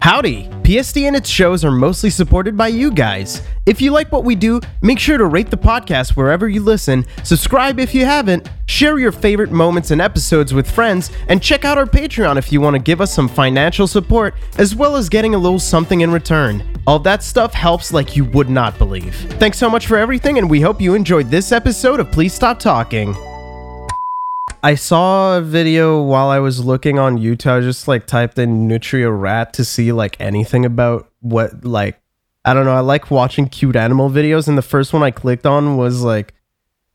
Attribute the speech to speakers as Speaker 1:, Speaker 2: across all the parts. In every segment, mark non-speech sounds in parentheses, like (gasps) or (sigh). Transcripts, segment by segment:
Speaker 1: Howdy! PST and its shows are mostly supported by you guys. If you like what we do, make sure to rate the podcast wherever you listen, subscribe if you haven't, share your favorite moments and episodes with friends, and check out our Patreon if you want to give us some financial support, as well as getting a little something in return. All that stuff helps like you would not believe. Thanks so much for everything, and we hope you enjoyed this episode of Please Stop Talking. I saw a video while I was looking on YouTube. I just like typed in Nutria Rat to see like anything about what like I don't know. I like watching cute animal videos, and the first one I clicked on was like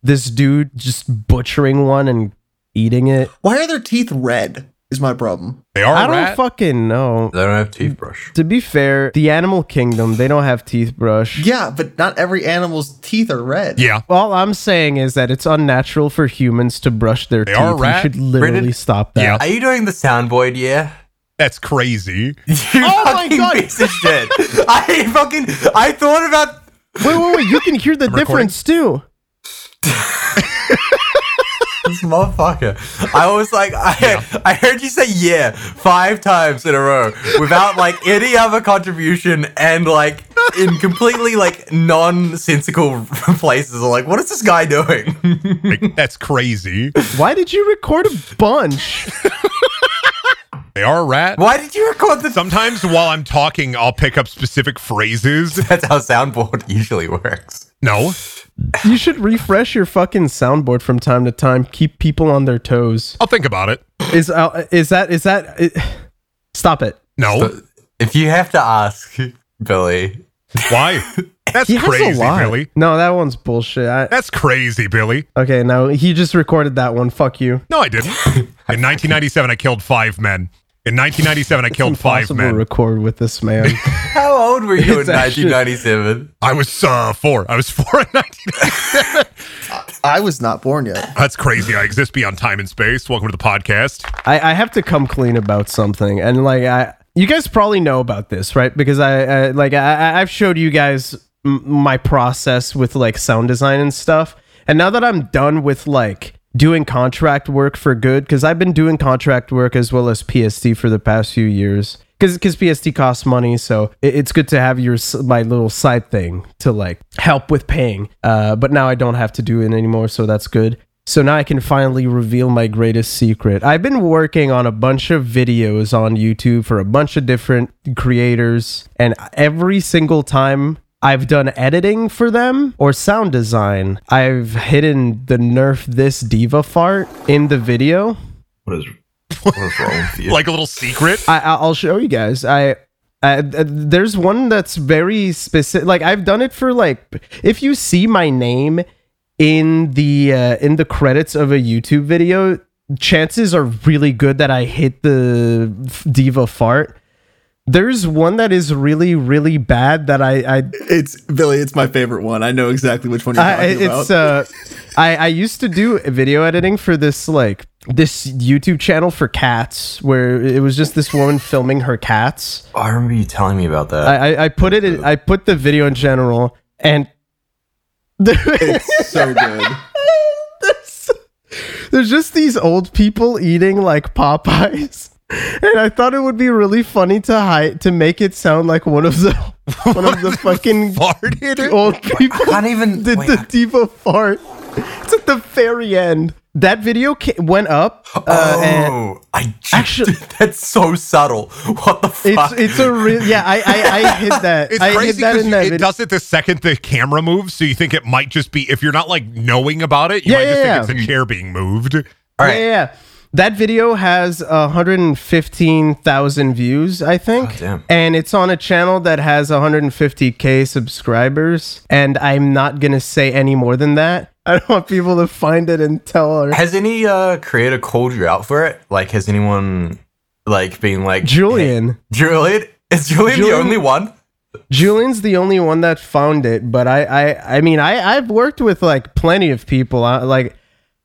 Speaker 1: this dude just butchering one and eating it.
Speaker 2: Why are their teeth red? Is my problem.
Speaker 3: They are
Speaker 1: I
Speaker 3: a
Speaker 1: don't
Speaker 3: rat.
Speaker 1: fucking know.
Speaker 4: They don't have teeth brush.
Speaker 1: To be fair, the animal kingdom they don't have teeth brush.
Speaker 2: Yeah, but not every animal's teeth are red.
Speaker 3: yeah.
Speaker 1: All I'm saying is that it's unnatural for humans to brush their
Speaker 3: They
Speaker 1: teeth.
Speaker 3: are a
Speaker 1: You
Speaker 3: rat.
Speaker 1: should literally
Speaker 4: Brendan-
Speaker 1: stop that.
Speaker 3: Yeah.
Speaker 4: Are you doing the soundboard? Yeah.
Speaker 3: That's crazy.
Speaker 4: You (laughs)
Speaker 1: Oh my
Speaker 4: fucking
Speaker 1: God.
Speaker 4: piece of shit. I fucking I thought about
Speaker 1: Wait, wait, wait! You can hear the
Speaker 3: recording.
Speaker 1: difference too. (laughs)
Speaker 4: this motherfucker. I was like, I I heard you say yeah five times in a row without like any other contribution and like in completely like nonsensical (laughs) places. I'm like, what is this guy doing?
Speaker 3: Like, that's crazy.
Speaker 1: Why did you record a bunch? (laughs)
Speaker 3: They are a rat.
Speaker 4: Why did you record the?
Speaker 3: Sometimes while I'm talking, I'll pick up specific phrases. (laughs)
Speaker 4: That's how soundboard usually works.
Speaker 3: No,
Speaker 1: You should refresh your fucking soundboard from time to time. Keep people on their toes.
Speaker 3: I'll think about it.
Speaker 1: Is uh, is that is that? It, stop it.
Speaker 3: No,
Speaker 4: But if you have to ask Billy,
Speaker 3: why? (laughs) That's
Speaker 1: He
Speaker 3: crazy. Billy.
Speaker 1: No, that one's bullshit. I,
Speaker 3: That's crazy, Billy.
Speaker 1: okay, now he just recorded that one. Fuck you.
Speaker 3: No, I didn't. (laughs) In 1997, I killed five men. In 1997, I killed five
Speaker 1: Impossible to
Speaker 3: men.
Speaker 1: record with this man. (laughs)
Speaker 4: how old were you in
Speaker 1: It's actually-
Speaker 4: 1997?
Speaker 3: I was uh, four. I was (laughs) four in 1997.
Speaker 2: I was not born yet.
Speaker 3: That's crazy. I exist beyond time and space. Welcome to the podcast.
Speaker 1: I, I have to come clean about something, and like I, you guys probably know about this, right? Because I, I like I, I- I've showed you guys m- my process with like sound design and stuff, and now that I'm done with like doing contract work for good, because I've been doing contract work as well as PST for the past few years. Because because PST costs money, so it- it's good to have your my little side thing to like help with paying. Uh, but now I don't have to do it anymore, so that's good. So now I can finally reveal my greatest secret. I've been working on a bunch of videos on YouTube for a bunch of different creators, and every single time I've done editing for them or sound design, I've hidden the nerf this diva fart in the video.
Speaker 4: What is what is wrong with you? (laughs)
Speaker 3: Like a little secret.
Speaker 1: I, I- I'll show you guys. I. Uh, there's one that's very specific. Like I've done it for like, if you see my name in the uh, in the credits of a YouTube video, chances are really good that I hit the f- diva fart. There's one that is really really bad that I I
Speaker 2: It's Billy. It's my favorite one. I know exactly which one you're
Speaker 1: I,
Speaker 2: talking
Speaker 1: it's
Speaker 2: about.
Speaker 1: uh, I I used to do video editing for this like this YouTube channel for cats where it was just this woman filming her cats.
Speaker 4: I remember you telling me about that.
Speaker 1: I I, I put it in, I put the video in general and (laughs)
Speaker 2: it's so good. (laughs)
Speaker 1: there's, there's just these old people eating like Popeyes. And I thought it would be really funny to hide to make it sound like (laughs) one of the one of the fucking
Speaker 3: Farted.
Speaker 1: old people
Speaker 4: I can't even. (laughs)
Speaker 1: did
Speaker 4: wait,
Speaker 1: the diva fart. It's at the very end. That video ca- went up. Uh, and
Speaker 4: oh, I
Speaker 1: Actually-
Speaker 4: that's so subtle. What the fuck?
Speaker 1: it's it's a real yeah. I I, I hid that. (laughs)
Speaker 3: It's
Speaker 1: I
Speaker 3: crazy
Speaker 1: that that
Speaker 3: it
Speaker 1: video.
Speaker 3: does it the second the camera moves, so you think it might just be if you're not like knowing about it, you
Speaker 1: Yeah,
Speaker 3: might just
Speaker 1: yeah,
Speaker 3: think it's a chair being moved.
Speaker 4: All
Speaker 1: Yeah, yeah, yeah. That video has 115,000 views, I think.
Speaker 4: Oh.
Speaker 1: And it's on a channel that has 150k subscribers. And I'm not going to say any more than that. (laughs) I don't want people to find it and tell her.
Speaker 4: Has any uh creator called you out for it? Like, has anyone like been like
Speaker 1: Julian.
Speaker 4: "Hey, Julian is Julian,
Speaker 1: Julian-
Speaker 4: the only one?
Speaker 1: Julian's the only one that found it, but I, I, I mean, I, I've worked with like plenty of people. I, like,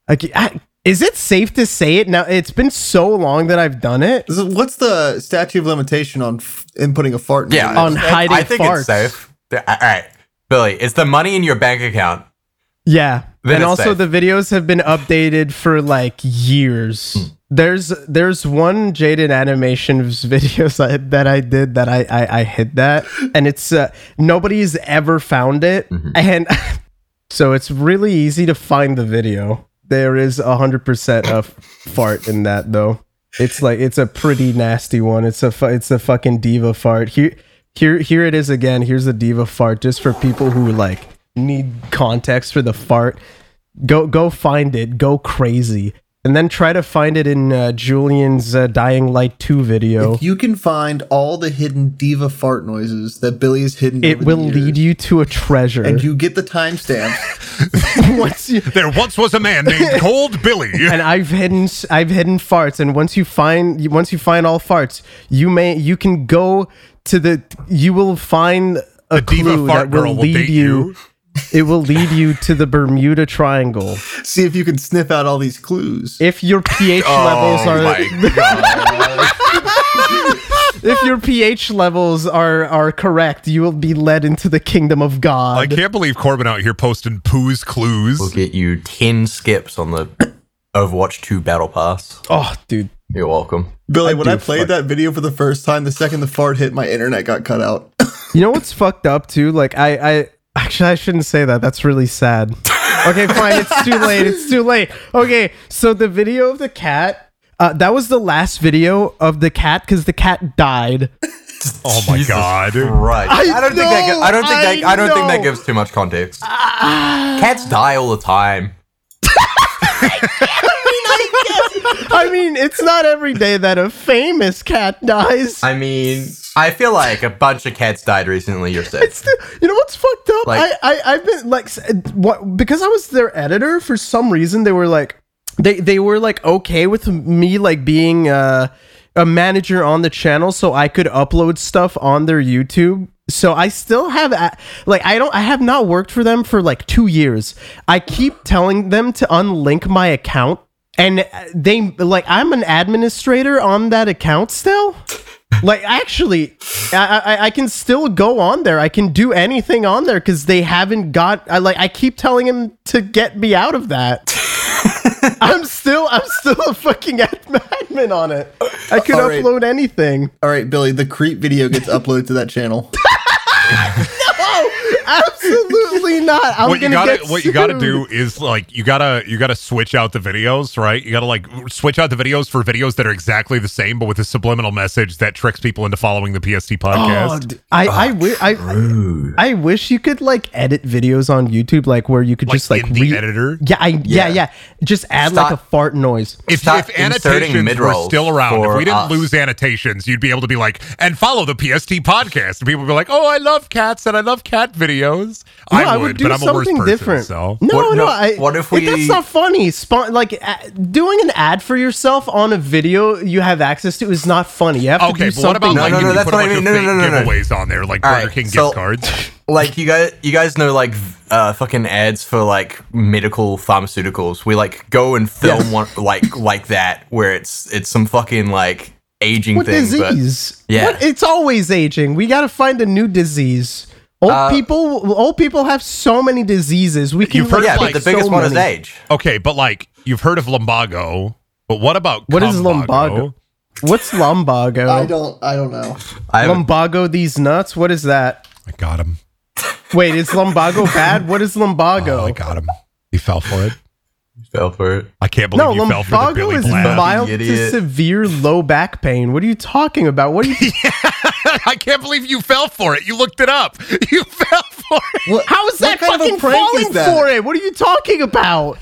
Speaker 1: like, I, is it safe to say it now? It's been so long that I've done it.
Speaker 2: What's the statute of limitation on f- inputting a fart?
Speaker 4: Yeah.
Speaker 1: On
Speaker 4: I-
Speaker 1: hiding
Speaker 4: I think
Speaker 1: farts.
Speaker 4: it's safe. All right, Billy, it's the money in your bank account.
Speaker 1: Yeah.
Speaker 4: Then
Speaker 1: and also
Speaker 4: safe.
Speaker 1: the videos have been updated for like years. there's there's one Jaden Animations (laughs) videos I, that I did that I I, I hid that, and it's uh, nobody's ever found it, and (laughs) so it's really easy to find the video. There is a hundred percent of fart in that though. It's like it's a pretty nasty one. It's a fu- it's a fucking diva fart. Here here here it is again. Here's a diva fart just for people who like need context for the fart. Go go find it. Go crazy. And then try to find it in uh, Julian's uh, Dying Light 2 video.
Speaker 2: If you can find all the hidden diva fart noises that Billy has hidden,
Speaker 1: It
Speaker 2: over
Speaker 1: will
Speaker 2: the years,
Speaker 1: lead you to a treasure.
Speaker 2: and you get the timestamps. (laughs)
Speaker 1: once you, (laughs)
Speaker 3: There once was a man named (laughs) Cold Billy.
Speaker 1: and I've hidden I've hidden farts and once you find once you find all farts you may you can go to the you will find a
Speaker 3: The diva
Speaker 1: clue
Speaker 3: fart
Speaker 1: that will
Speaker 3: girl will
Speaker 1: lead
Speaker 3: date
Speaker 1: you,
Speaker 3: you.
Speaker 1: It will lead you to the Bermuda Triangle
Speaker 2: See if you can sniff out all these clues.
Speaker 1: if your pH oh levels
Speaker 4: Oh
Speaker 1: are if your pH levels are are correct you will be led into the kingdom of God.
Speaker 3: I can't believe Corbin out here posting Pooh's clues.
Speaker 4: We'll get you 10 skips on the Overwatch 2 Battle Pass.
Speaker 1: oh dude
Speaker 4: You're welcome.
Speaker 2: Billy,
Speaker 1: I
Speaker 2: when I played
Speaker 1: fuck-
Speaker 2: that video for the first time, the second the fart hit, my internet got cut out. (laughs)
Speaker 1: You know what's fucked up too? Like I, I actually I shouldn't say that. That's really sad. Okay, fine. It's too (laughs) late. It's too late. Okay, so the video of the cat. Uh, that was the last video of the cat because the cat died.
Speaker 3: Oh my
Speaker 4: Jesus
Speaker 3: god.
Speaker 4: Right.
Speaker 1: I
Speaker 4: I, don't think that. gi- I don't think that.
Speaker 1: I
Speaker 4: I don't think that gives too much context. Cats die all the time. (laughs)
Speaker 1: I mean, it's not every day that a famous cat dies.
Speaker 4: I mean, I feel like a bunch of cats died recently. You're.
Speaker 1: It's the- you know what's fucked up?
Speaker 4: Like-
Speaker 1: I, I I've been like what because I was their editor for some reason they were like they they were like okay with me like being uh, a manager on the channel so I could upload stuff on their YouTube. So I still have like I don't I have not worked for them for like 2 years. I keep telling them to unlink my account and they like I'm an administrator on that account still. Like actually, I, I I can still go on there. I can do anything on there because they haven't got. I like I keep telling him to get me out of that. (laughs) I'm still I'm still a fucking ad- admin on it. I could
Speaker 2: All right.
Speaker 1: upload anything.
Speaker 2: All right, Billy, the creep video gets uploaded to that channel. (laughs)
Speaker 1: Oh, absolutely not. I'm
Speaker 3: what you gotta
Speaker 1: get
Speaker 3: what you gotta do is like you gotta you gotta switch out the videos right you gotta like switch out the videos for videos that are exactly the same but with a subliminal message that tricks people into following the pst
Speaker 1: Oh,
Speaker 3: podcast
Speaker 1: d- I I, wi- I
Speaker 4: Ooh.
Speaker 1: I wish you could like edit videos on YouTube like where you could
Speaker 3: like,
Speaker 1: just like
Speaker 3: in the
Speaker 1: re-
Speaker 3: editor
Speaker 1: Yeah, I, yeah,
Speaker 4: Yeah.
Speaker 1: yeah. Just add like a fart noise.
Speaker 3: if,
Speaker 4: Start
Speaker 3: if
Speaker 4: inserting
Speaker 3: annotations were still around, if we didn't
Speaker 4: us.
Speaker 3: lose annotations, you'd be able to be like, and follow the PST podcast. And people would be like, oh, I love cats and I love cat videos.
Speaker 1: No,
Speaker 3: I, would,
Speaker 1: do
Speaker 3: but I'm a worse
Speaker 1: something
Speaker 3: person.
Speaker 1: different.
Speaker 3: So
Speaker 1: No,
Speaker 4: What-
Speaker 1: no,
Speaker 4: no,
Speaker 1: I,
Speaker 4: what if
Speaker 1: it- That's not funny. Spon- like uh, doing an ad for yourself on a video you have access to is not funny. You have to
Speaker 3: okay,
Speaker 1: do
Speaker 3: but what about
Speaker 1: something.
Speaker 4: No,
Speaker 3: like
Speaker 4: no, no,
Speaker 3: you
Speaker 4: that's
Speaker 3: put a
Speaker 4: what I
Speaker 3: bunch
Speaker 4: mean.
Speaker 3: of
Speaker 4: No,
Speaker 3: fake
Speaker 4: no, no, no, no.
Speaker 3: giveaways on there, like
Speaker 4: All
Speaker 3: Burger
Speaker 4: right,
Speaker 3: King
Speaker 4: so-
Speaker 3: gift cards? (laughs)
Speaker 4: like you guys you guys know like uh fucking ads for like medical pharmaceuticals we like go and film
Speaker 1: Yes.
Speaker 4: one like like that where it's it's some fucking like aging
Speaker 1: what
Speaker 4: thing but
Speaker 1: disease?
Speaker 4: Yeah.
Speaker 1: What- it's always aging. We got to find a new disease. Old
Speaker 4: Uh,
Speaker 1: people, old people have so many diseases. We can
Speaker 3: You've heard
Speaker 1: like,
Speaker 4: yeah
Speaker 3: like,
Speaker 4: but the biggest
Speaker 1: so
Speaker 4: one is age
Speaker 3: Okay, but like you've heard of lumbago, but what about
Speaker 1: What is
Speaker 3: cumbago?
Speaker 1: lumbago? What's lumbago?
Speaker 2: I don't. I don't know.
Speaker 4: i
Speaker 1: lumbago these nuts. What is that?
Speaker 3: I got him.
Speaker 1: Wait, is lumbago bad? What is lumbago?
Speaker 3: Oh, I got him. He fell for it.
Speaker 4: Fell for it
Speaker 3: I can't believe
Speaker 1: No,
Speaker 3: you fell for the Billy
Speaker 1: is
Speaker 3: Blab.
Speaker 1: mild to severe low back pain. What are you talking about? What are you? (laughs)
Speaker 3: I can't believe you fell for it. You looked it up. (laughs) You fell for it.
Speaker 2: What,
Speaker 1: How is that
Speaker 2: what kind of a
Speaker 1: fucking falling
Speaker 2: that?
Speaker 1: for it? What are you talking about?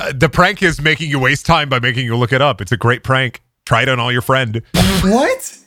Speaker 3: Uh, the prank is making you waste time by making you look it up. It's a great prank. Try it on all your friend.
Speaker 2: What?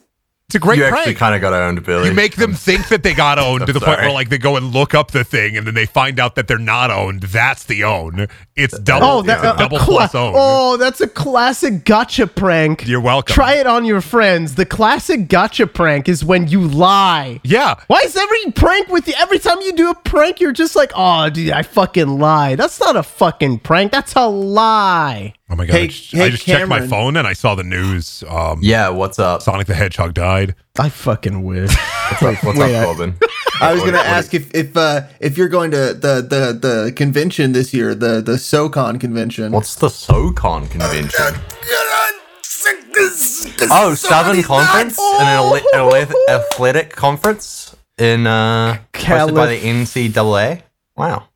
Speaker 3: It's a great prank.
Speaker 4: you
Speaker 3: prank.
Speaker 4: actually kind of got owned billy
Speaker 3: you make them think that they got (laughs) owned to
Speaker 4: I'm
Speaker 3: the point where like they go and look up the thing and then they find out that they're not owned. That's the own. It's double.
Speaker 1: Oh, that,
Speaker 3: a
Speaker 1: a- a
Speaker 3: double
Speaker 1: cla-
Speaker 3: plus own.
Speaker 1: oh, that's a classic gotcha prank.
Speaker 3: You're welcome.
Speaker 1: Try it on your friends. The classic gotcha prank is when you lie.
Speaker 3: Yeah.
Speaker 1: Why is every prank with you? Every time you do a prank, you're just like, oh, dude, I fucking lied. That's not a fucking prank. That's a lie.
Speaker 3: Oh my god!
Speaker 2: Hey-
Speaker 3: I just,
Speaker 2: hey,
Speaker 3: I just checked my
Speaker 2: Cameron.
Speaker 3: phone and I saw the news. Um,
Speaker 4: yeah what's up
Speaker 3: Sonic the Hedgehog died.
Speaker 1: I fucking wish. (laughs)
Speaker 4: what's up, what's
Speaker 1: Wait, I-
Speaker 4: up Corbin? (laughs)
Speaker 2: I was
Speaker 4: What-
Speaker 2: gonna
Speaker 4: what-
Speaker 2: ask if if uh, if you're going to the the the convention this year, the the SoCon convention.
Speaker 4: what's the socon convention Oh, Southern Conference, an ele- ele- athletic conference in uh, hosted by the NCAA. Wow.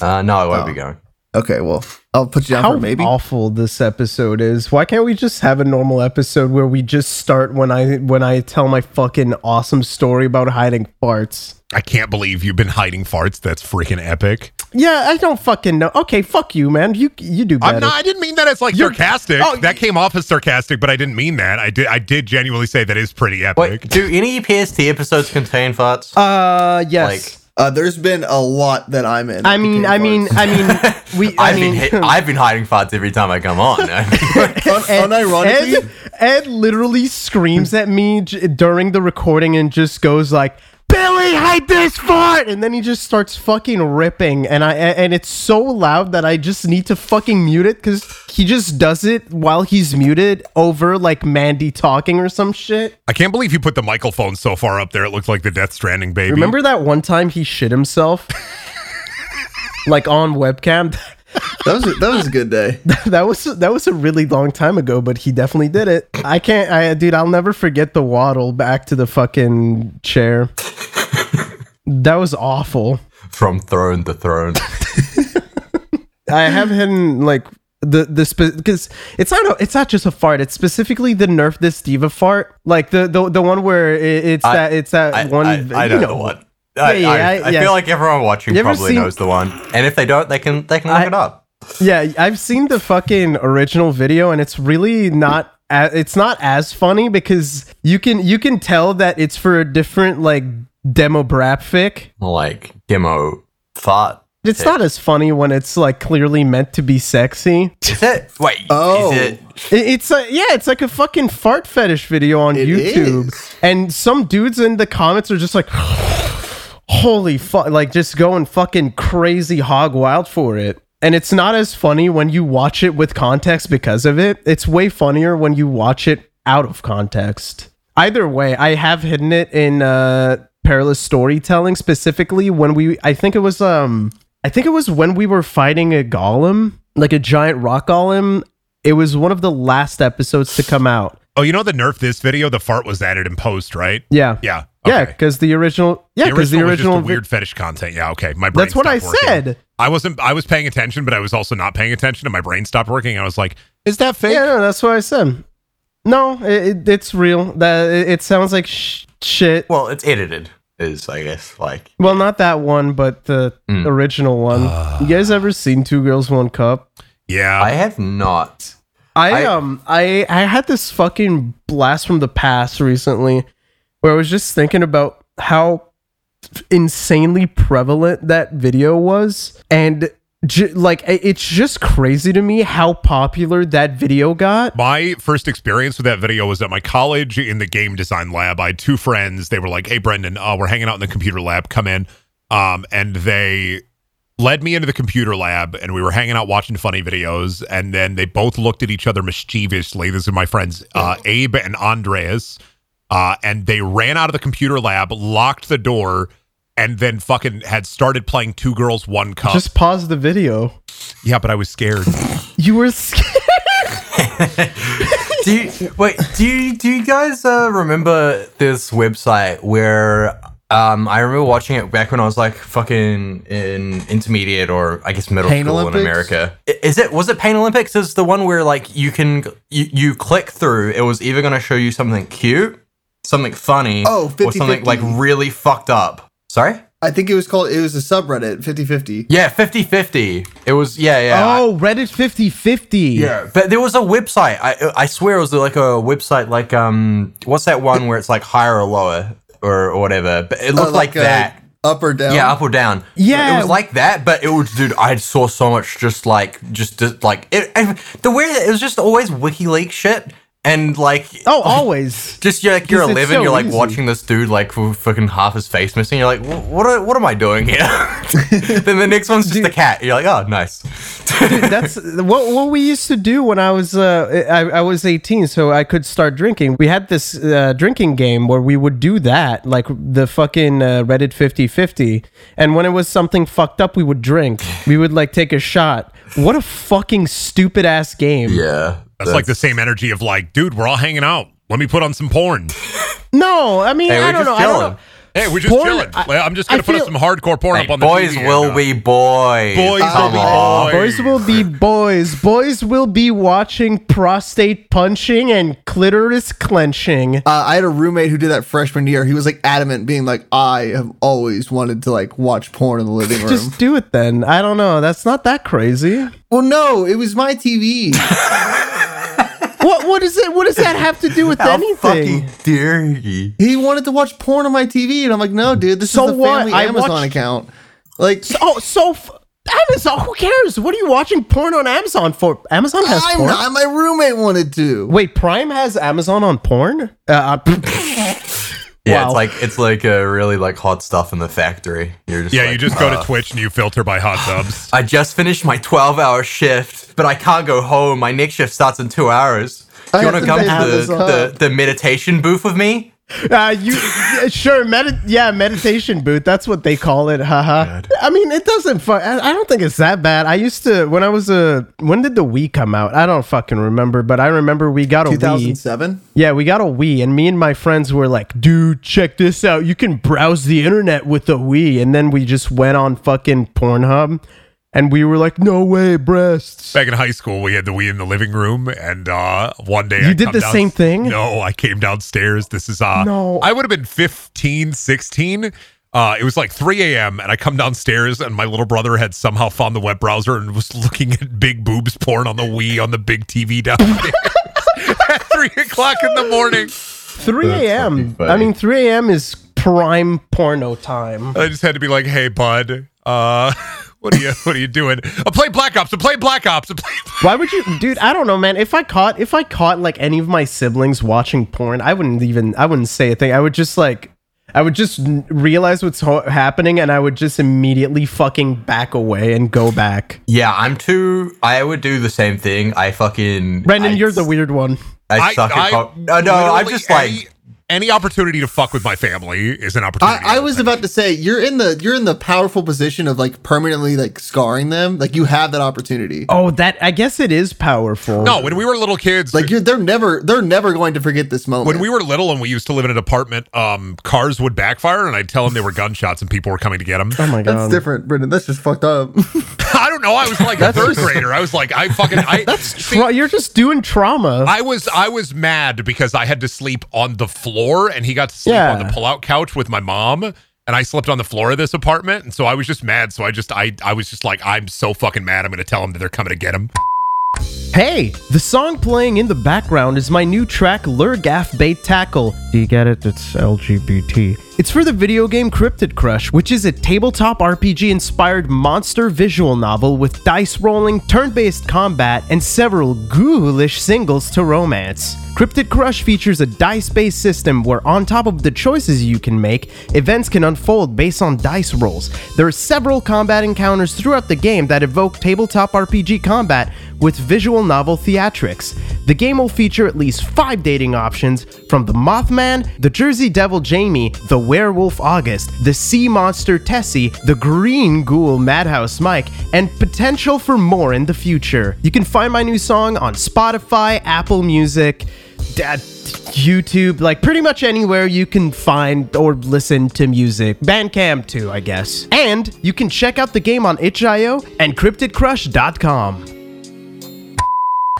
Speaker 4: Uh, no, I won't be going.
Speaker 2: Okay, well, I'll put you down
Speaker 1: How
Speaker 2: for maybe.
Speaker 1: awful this episode is. Why can't we just have a normal episode where we just start when I when I tell my fucking awesome story about hiding farts?
Speaker 3: I can't believe you've been hiding farts. That's freaking epic.
Speaker 1: Yeah, I don't fucking know. Okay, fuck you, man. You you do better.
Speaker 3: I'm not. I didn't mean that as like
Speaker 1: You're-
Speaker 3: sarcastic.
Speaker 1: Oh,
Speaker 3: that came off as sarcastic, but I didn't mean that. I did. I did genuinely say that is pretty epic.
Speaker 4: Wait, do any PST episodes contain farts?
Speaker 1: Uh, yes.
Speaker 4: Like-
Speaker 2: Uh, there's been a lot that I'm in.
Speaker 1: I mean, I mean, I mean, (laughs) we. I
Speaker 4: I've
Speaker 1: mean,
Speaker 4: been hi- (laughs) I've been hiding farts every time I come on. (laughs)
Speaker 2: Un- unironically,
Speaker 1: Ed, Ed literally screams at me j- during the recording and just goes like, "Billy, hide this fart!" And then he just starts fucking ripping, and I and it's so loud that I just need to fucking mute it because he just does it while he's muted over like Mandy talking or some shit.
Speaker 3: I can't believe you put the microphone so far up there. It looked like the Death Stranding baby.
Speaker 1: Remember that one time he shit himself, (laughs) like on webcam.
Speaker 2: That was a, that was a good day. (laughs)
Speaker 1: that was that was a really long time ago, but he definitely did it. I can't, I dude, I'll never forget the waddle back to the fucking chair. That was awful.
Speaker 4: From throne to throne. (laughs)
Speaker 1: I have hidden like the the because it's not a, it's not just a fart. It's specifically the Nerf this diva fart, like the the, the one where it, it's
Speaker 4: I-
Speaker 1: that it's that
Speaker 4: I,
Speaker 1: one.
Speaker 4: I, I
Speaker 1: you
Speaker 4: know the one. I,
Speaker 1: Yeah, yeah,
Speaker 4: I,
Speaker 1: I-
Speaker 4: I
Speaker 1: yeah.
Speaker 4: feel like everyone watching
Speaker 1: You
Speaker 4: probably
Speaker 1: seen-
Speaker 4: knows the one, and if they don't, they can they can look
Speaker 1: I-
Speaker 4: it up.
Speaker 1: Yeah, I've seen the fucking original video, and it's really not. a- It's not as funny because you can you can tell that it's for a different like demographic.
Speaker 4: Like demo fart.
Speaker 1: It's not as funny when it's like clearly meant to be sexy.
Speaker 4: Is it? Wait.
Speaker 2: Oh.
Speaker 4: Is it?
Speaker 1: It- It's a yeah, it's like a fucking fart fetish video on
Speaker 2: It
Speaker 1: YouTube,
Speaker 2: is.
Speaker 1: and some dudes in the comments are just like, "Holy fuck!" Like just going fucking crazy hog wild for it. And it's not as funny when you watch it with context because of it. It's way funnier when you watch it out of context. Either way, I have hidden it in uh, perilous storytelling specifically when we. I think it was um. I think it was when we were fighting a golem, like a giant rock golem. It was one of the last episodes to come out.
Speaker 3: Oh, you know the Nerf this video. The fart was added in post, right?
Speaker 1: Yeah.
Speaker 3: Yeah.
Speaker 1: Yeah, because the original, yeah, because the
Speaker 3: original,
Speaker 1: original,
Speaker 3: was
Speaker 1: vi-
Speaker 3: weird fetish content. Yeah, okay. My brain
Speaker 1: that's what I
Speaker 3: working.
Speaker 1: said.
Speaker 3: I wasn't. I was paying attention, but I was also not paying attention, and my brain stopped working. I was like, "Is that fake?"
Speaker 1: Yeah, no, that's what I said. No, it, it, it's real. That it, it sounds like sh- shit.
Speaker 4: Well, it's edited. Is I guess like
Speaker 1: Well, not that one, but the
Speaker 4: Mm.
Speaker 1: original one. you guys ever seen Two Girls One Cup?
Speaker 3: Yeah.
Speaker 4: I have not.
Speaker 1: I,
Speaker 4: I-
Speaker 1: um I I had this fucking blast from the past recently where I was just thinking about how insanely prevalent that video was and j- like it's just crazy to me how popular that video got.
Speaker 3: My first experience with that video was at my college in the game design lab. I had two friends. They were like, "Hey, Brendan, uh, we're hanging out in the computer lab. Come in." Um, and they led me into the computer lab, and we were hanging out watching funny videos. And then they both looked at each other mischievously. These are my friends, uh, Abe and Andreas. Uh, and they ran out of the computer lab, locked the door, and then fucking had started playing Two Girls One Cup.
Speaker 1: Just pause the video.
Speaker 3: yeah, but I was scared. (laughs)
Speaker 1: You were scared. (laughs)
Speaker 4: do you wait? Do you do you guys uh, remember this website where um, I remember watching it back when I was like fucking in intermediate or I guess middle
Speaker 2: Pain
Speaker 4: school
Speaker 2: Olympics?
Speaker 4: in America. Is it was it Pain Olympics? Is the one where like you can you, you click through? It was either going to show you something cute, something funny,
Speaker 2: Oh,
Speaker 4: or something
Speaker 2: 50-50.
Speaker 4: like really fucked up. Sorry.
Speaker 2: I think it was called. It was a subreddit 50-50.
Speaker 4: Yeah, 50-50. It was yeah yeah.
Speaker 1: Oh, Reddit 5050.
Speaker 4: Yeah, but there was a website. I I swear it was like a website like um what's that one where it's like higher or lower or, or whatever. But it looked
Speaker 2: Uh,
Speaker 4: like,
Speaker 2: uh,
Speaker 4: that.
Speaker 2: Up or down?
Speaker 4: Yeah, up or down.
Speaker 1: Yeah.
Speaker 4: it was like that. But it was, dude. I saw so much just like just, just like it, and the weird. It was just always WikiLeaks shit and like
Speaker 1: Oh, (laughs) always.
Speaker 4: just you're like you're
Speaker 1: 'Cause it's
Speaker 4: 11,
Speaker 1: so
Speaker 4: you're like
Speaker 1: easy.
Speaker 4: watching this dude like with fucking half his face missing. You're like, what? Are, what am I doing here? (laughs) then the next one's just a cat. You're like, oh, nice.
Speaker 1: Dude, that's (laughs) what what we used to do when I was uh I, I was 18 so I could start drinking. We had this uh, drinking game where we would do that like the fucking uh, Reddit 50/50 and when it was something fucked up we would drink. We would like take a shot. What a fucking stupid ass game.
Speaker 4: Yeah,
Speaker 3: That's, like the same energy of like, dude, we're all hanging out. Let me put on some porn. (laughs)
Speaker 1: No, I mean
Speaker 4: Hey,
Speaker 1: I don't know. I don't know.
Speaker 3: Hey, we're just
Speaker 1: Porn-
Speaker 3: chilling.
Speaker 1: I-
Speaker 3: I'm just gonna put
Speaker 1: feel-
Speaker 3: some hardcore porn
Speaker 4: Hey,
Speaker 3: up on the
Speaker 4: boys
Speaker 3: TV
Speaker 4: will be boys.
Speaker 3: Boys will
Speaker 4: Come
Speaker 3: be boys.
Speaker 1: Boys will be boys. Boys will be watching prostate punching and clitoris clenching.
Speaker 2: Uh, I had a roommate who did that freshman year. He was like adamant, being like, "I have always wanted to like watch porn in the living (laughs) room."
Speaker 1: Just do it then. I don't know. That's not that crazy.
Speaker 2: well, no, it was my TV. (laughs)
Speaker 1: What what is it? What does that have to do with
Speaker 4: How
Speaker 1: anything?
Speaker 4: fucking dare he?
Speaker 2: he wanted to watch porn on my TV, and I'm like, "No, dude, this
Speaker 1: So
Speaker 2: is the
Speaker 1: what?
Speaker 2: family
Speaker 1: I
Speaker 2: Amazon
Speaker 1: watched-
Speaker 2: account." Like,
Speaker 1: Oh, so f- Amazon. Who cares? What are you watching porn on Amazon for? Amazon has
Speaker 2: I'm
Speaker 1: porn.
Speaker 2: not. My roommate wanted to.
Speaker 1: Wait, Prime has Amazon on porn? Uh, uh, (laughs)
Speaker 4: Yeah,
Speaker 1: Wow.
Speaker 4: it's like it's like a really like hot stuff in the factory. You're just
Speaker 3: Yeah,
Speaker 4: like,
Speaker 3: you just go
Speaker 4: uh,
Speaker 3: to Twitch and you filter by hot tubs. (laughs)
Speaker 4: I just finished my 12 hour shift, but I can't go home. My next shift starts in two hours. Do you want to
Speaker 2: to
Speaker 4: come to the, the, the meditation booth with me?
Speaker 1: Uh, you sure? Medi- yeah, meditation booth. That's what they call it. Haha.
Speaker 4: God.
Speaker 1: I mean, it doesn't. Fu- I, I don't think it's that bad. I used to when I was a. When did the Wii come out? I don't fucking remember, but I remember we got a Wii.
Speaker 2: 2007.
Speaker 1: Yeah, we got a Wii, and me and my friends were like, dude, check this out. You can browse the internet with a Wii. And then we just went on fucking Pornhub, and we were like, no way, breasts.
Speaker 3: Back in high school, we had the Wii in the living room, and uh, one day
Speaker 1: You
Speaker 3: I
Speaker 1: did
Speaker 3: come
Speaker 1: the same thing?
Speaker 3: No, I came downstairs. This is uh,
Speaker 1: No.
Speaker 3: I would have been 15, 16. Uh, it was like 3 a.m. and I come downstairs and my little brother had somehow found the web browser and was (laughs) looking at big boobs porn on the Wii on the big TV (laughs) downstairs at 3 o'clock in the morning.
Speaker 1: 3
Speaker 4: That's
Speaker 1: a.m.
Speaker 4: fucking funny.
Speaker 1: I mean, 3 a.m. is prime porno time.
Speaker 3: I just had to be like, "Hey, bud, uh, (laughs) what are you (laughs) what are you doing? I play Black Ops. I play Black Ops. I play."
Speaker 1: Why would you, dude? I don't know, man. If I caught, if I caught like any of my siblings watching porn, I wouldn't even, I wouldn't say a thing. I would just like, I would just realize what's ho- happening, and I would just immediately fucking back away and go back.
Speaker 4: Yeah, I'm too. I would do the same thing. I fucking.
Speaker 1: Brendan,
Speaker 4: I,
Speaker 1: you're the weird one.
Speaker 4: I suck at. co- no, uh, no, I'm just
Speaker 3: any,
Speaker 4: like.
Speaker 3: Any opportunity to fuck with my family is an opportunity.
Speaker 2: I, I was about to say you're in the you're in the powerful position of like permanently like scarring them. Like you have that opportunity.
Speaker 1: Oh, that I guess it is powerful.
Speaker 3: no, when we were little kids,
Speaker 2: Like you're they're never they're never going to forget this moment.
Speaker 3: when we were little and we used to live in an apartment, um, cars would backfire, and I'd tell them they were gunshots, and people were coming to get them.
Speaker 1: Oh my god.
Speaker 2: that's different, Brendan. That's just fucked up. (laughs)
Speaker 3: I know. I was like a third grader. I was like, I fucking. I, (laughs) see,
Speaker 1: Tra- you're just doing trauma.
Speaker 3: I was I was mad because I had to sleep on the floor and he got to sleep on the pull-out couch with my mom and I slept on the floor of this apartment and so I was just mad so I just I I was just like I'm so fucking mad I'm going to tell him that they're coming to get him.
Speaker 1: Hey, the song playing in the background is my new track Lure Gaff Bait Tackle. Do you get it? It's LGBT. It's for the video game Cryptid Crush, which is a tabletop RPG inspired monster visual novel with dice rolling, turn based combat, and several ghoulish singles to romance. Cryptid Crush features a dice based system where, on top of the choices you can make, events can unfold based on dice rolls. There are several combat encounters throughout the game that evoke tabletop RPG combat with visual novel theatrics. The game will feature at least five dating options from the Mothman, the Jersey Devil Jamie, the Werewolf August, the Sea Monster Tessie, the Green Ghoul Madhouse Mike, and potential for more in the future. You can find my new song on Spotify, Apple Music, Dad, YouTube, like pretty much anywhere you can find or listen to music. Bandcamp too, I guess. And you can check out the game on itch.io and cryptidcrush.com.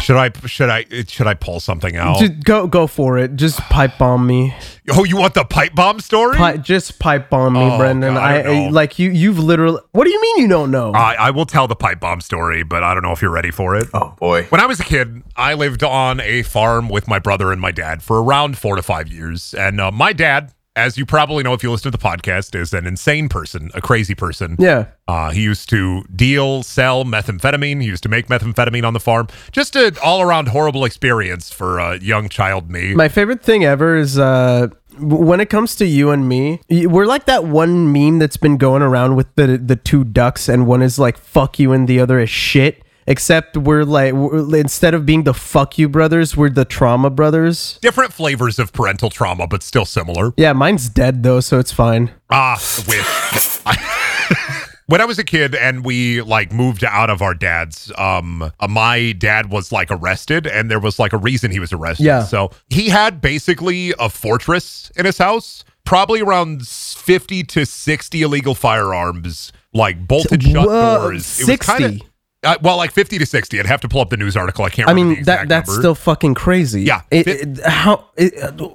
Speaker 3: Should I should I should I pull something out?
Speaker 1: Just go go for it. Just pipe bomb me.
Speaker 3: oh, you want the pipe bomb story?
Speaker 1: Pi- just pipe bomb me,
Speaker 3: Oh,
Speaker 1: Brendan.
Speaker 3: God, I
Speaker 1: I, I like you. You've literally. What do you mean you don't know?
Speaker 3: I, I will tell the pipe bomb story, but I don't know if you're ready for it.
Speaker 4: Oh boy.
Speaker 3: When I was a kid, I lived on a farm with my brother and my dad for around four to five years. And uh, my dad, as you probably know if you listen to the podcast, is an insane person, a crazy person.
Speaker 1: yeah.
Speaker 3: Uh, he used to deal, sell methamphetamine. He used to make methamphetamine on the farm. Just an all around horrible experience for a young child me.
Speaker 1: My favorite thing ever is uh when it comes to you and me, we're like that one meme that's been going around with the the two ducks, and one is like "fuck you" and the other is "shit." Except we're like we're, instead of being the "fuck you" brothers, we're the trauma brothers.
Speaker 3: Different flavors of parental trauma, but still similar.
Speaker 1: Yeah, mine's dead though, so it's fine.
Speaker 3: Ah, wish. (laughs) when I was a kid and we like moved out of our dad's, um, uh, my dad was like arrested, and there was like a reason he was arrested.
Speaker 1: Yeah.
Speaker 3: So he had basically a fortress in his house, probably around fifty to sixty illegal firearms, like bolted shut
Speaker 1: Whoa,
Speaker 3: doors. It was kinda-
Speaker 1: 60?
Speaker 3: Uh, well, like fifty to sixty. I'd have to pull up the news article. I can't. Remember.
Speaker 1: I mean
Speaker 3: the
Speaker 1: that that's
Speaker 3: number.
Speaker 1: still fucking crazy.
Speaker 3: Yeah.
Speaker 1: It, it- how? It, uh,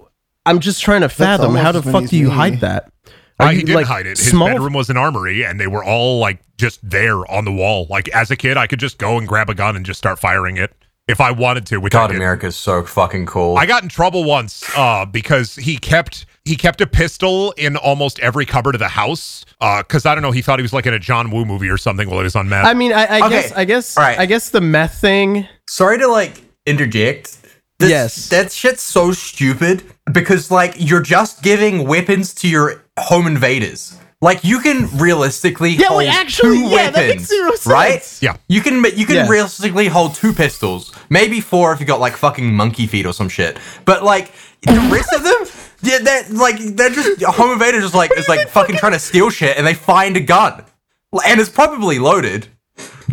Speaker 1: I'm just trying to fathom how the fuck do you
Speaker 2: me.
Speaker 1: hide that?
Speaker 3: Uh,
Speaker 1: Are
Speaker 3: he
Speaker 1: you,
Speaker 3: did
Speaker 1: like,
Speaker 3: hide it. His
Speaker 1: small-
Speaker 3: bedroom was an armory, and they were all like just there on the wall. Like as a kid, I could just go and grab a gun and just start firing it if I wanted to. Which I
Speaker 4: God,
Speaker 3: did.
Speaker 4: America's so fucking cool.
Speaker 3: I got in trouble once uh, because he kept he kept a pistol in almost every cupboard of the house. Because I don't know, he thought he was like in a John Woo movie or something while he was on meth.
Speaker 1: I mean, I, I
Speaker 4: Okay,
Speaker 1: guess, I guess,
Speaker 4: all right.
Speaker 1: I guess the meth thing.
Speaker 4: Sorry to like interject. This,
Speaker 1: Yes.
Speaker 4: That shit's so stupid because like you're just giving weapons to your home invaders. Like you can realistically
Speaker 1: Yeah,
Speaker 4: hold
Speaker 1: actually,
Speaker 4: two
Speaker 1: yeah, that
Speaker 4: weapons,
Speaker 1: makes zero sense.
Speaker 4: right?
Speaker 3: Yeah.
Speaker 4: you can you can
Speaker 1: Yeah.
Speaker 4: realistically hold two pistols, maybe four if you got like fucking monkey feet or some shit. But like the rest of them, yeah, that like they're just home invader just like is like fucking trying to steal shit and they find a gun, and it's probably loaded.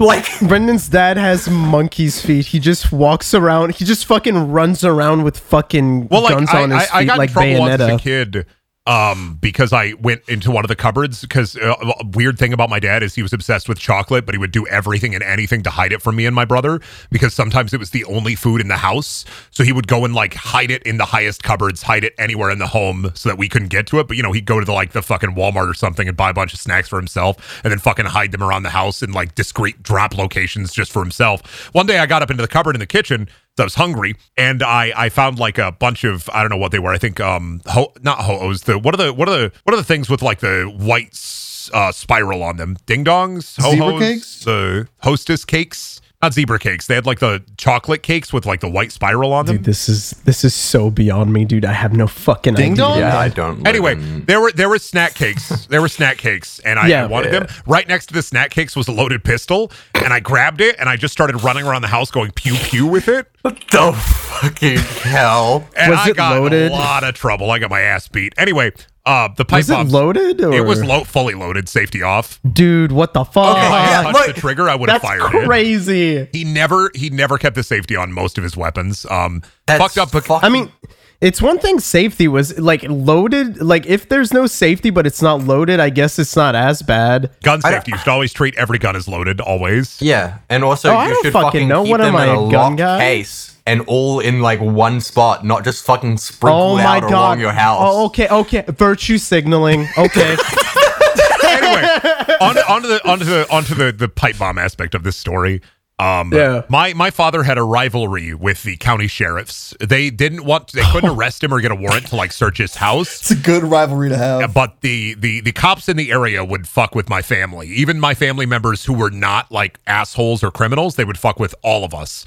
Speaker 4: Like (laughs)
Speaker 1: Brendan's dad has monkey's feet. He just walks around. He just fucking runs around with fucking
Speaker 3: well, like
Speaker 1: guns
Speaker 3: I,
Speaker 1: on his
Speaker 3: I,
Speaker 1: feet,
Speaker 3: I got
Speaker 1: like
Speaker 3: in trouble once as a
Speaker 1: Bayonetta.
Speaker 3: kid um, because I went into one of the cupboards. Because uh, weird thing about my dad is he was obsessed with chocolate, but he would do everything and anything to hide it from me and my brother. Because sometimes it was the only food in the house, so he would go and like hide it in the highest cupboards, hide it anywhere in the home, so that we couldn't get to it. But you know, he'd go to the like the fucking Walmart or something and buy a bunch of snacks for himself, and then fucking hide them around the house in like discreet drop locations just for himself. One day, I got up into the cupboard in the kitchen. So I was hungry, and I I found like a bunch of I don't know what they were. I think um ho- not ho-os. The what are the what are the what are the things with like the white uh, spiral on them? Ding dongs, ho hos,
Speaker 2: cakes?
Speaker 3: the hostess cakes. Not zebra cakes. They had like the chocolate cakes with like the white spiral on them.
Speaker 1: Dude, this is this is so beyond me, dude. I have no fucking
Speaker 2: Ding
Speaker 1: idea.
Speaker 2: dong?
Speaker 4: yeah, I don't.
Speaker 3: Anyway,
Speaker 4: in-
Speaker 3: there were there were snack cakes. There were snack cakes, and I,
Speaker 1: Yeah.
Speaker 3: I wanted
Speaker 4: Yeah.
Speaker 3: them. Right next to the snack cakes was a loaded pistol, and I grabbed it and I just started running around the house going pew pew with it.
Speaker 4: What the fucking hell?
Speaker 3: And
Speaker 1: Was
Speaker 3: I
Speaker 1: it
Speaker 3: got
Speaker 1: loaded?
Speaker 3: a lot of trouble. I got my ass beat. Anyway, uh, the pipe
Speaker 1: Was it
Speaker 3: bombs.
Speaker 1: loaded? Or?
Speaker 3: It was lo- fully loaded, safety off.
Speaker 1: Dude, what the fuck?
Speaker 3: If I had touched
Speaker 4: look,
Speaker 3: the trigger, I would have
Speaker 1: That's
Speaker 3: fired it.
Speaker 1: crazy.
Speaker 3: He never, he never kept the safety on most of his weapons. Um,
Speaker 4: That's
Speaker 3: fucked up.
Speaker 4: fucking-
Speaker 1: I mean, it's one thing safety was like loaded. Like if there's no safety, but it's not loaded, I guess it's not as bad.
Speaker 3: gun
Speaker 4: I don't-
Speaker 3: safety. You should always treat every gun as loaded. Always.
Speaker 4: Yeah, and also
Speaker 1: Oh, I
Speaker 4: you
Speaker 1: don't
Speaker 4: should
Speaker 1: fucking
Speaker 4: fucking,
Speaker 1: know.
Speaker 4: keep
Speaker 1: What am
Speaker 4: them
Speaker 1: I,
Speaker 4: in
Speaker 1: a
Speaker 4: a
Speaker 1: gun
Speaker 4: locked
Speaker 1: guy?
Speaker 4: case and all in like one spot, not just fucking sprinkled
Speaker 1: Oh my
Speaker 4: out
Speaker 1: god.
Speaker 4: along your house.
Speaker 1: Oh, okay, okay. Virtue signaling. Okay. (laughs)
Speaker 3: anyway, on, onto the onto the onto the the pipe bomb aspect of this story. Um,
Speaker 1: Yeah.
Speaker 3: my my father had a rivalry with the county sheriffs. They didn't want, they couldn't (laughs) arrest him or get a warrant to like search his house.
Speaker 2: It's a good rivalry to have.
Speaker 3: but the the the cops in the area would fuck with my family. Even my family members who were not like assholes or criminals, they would fuck with all of us.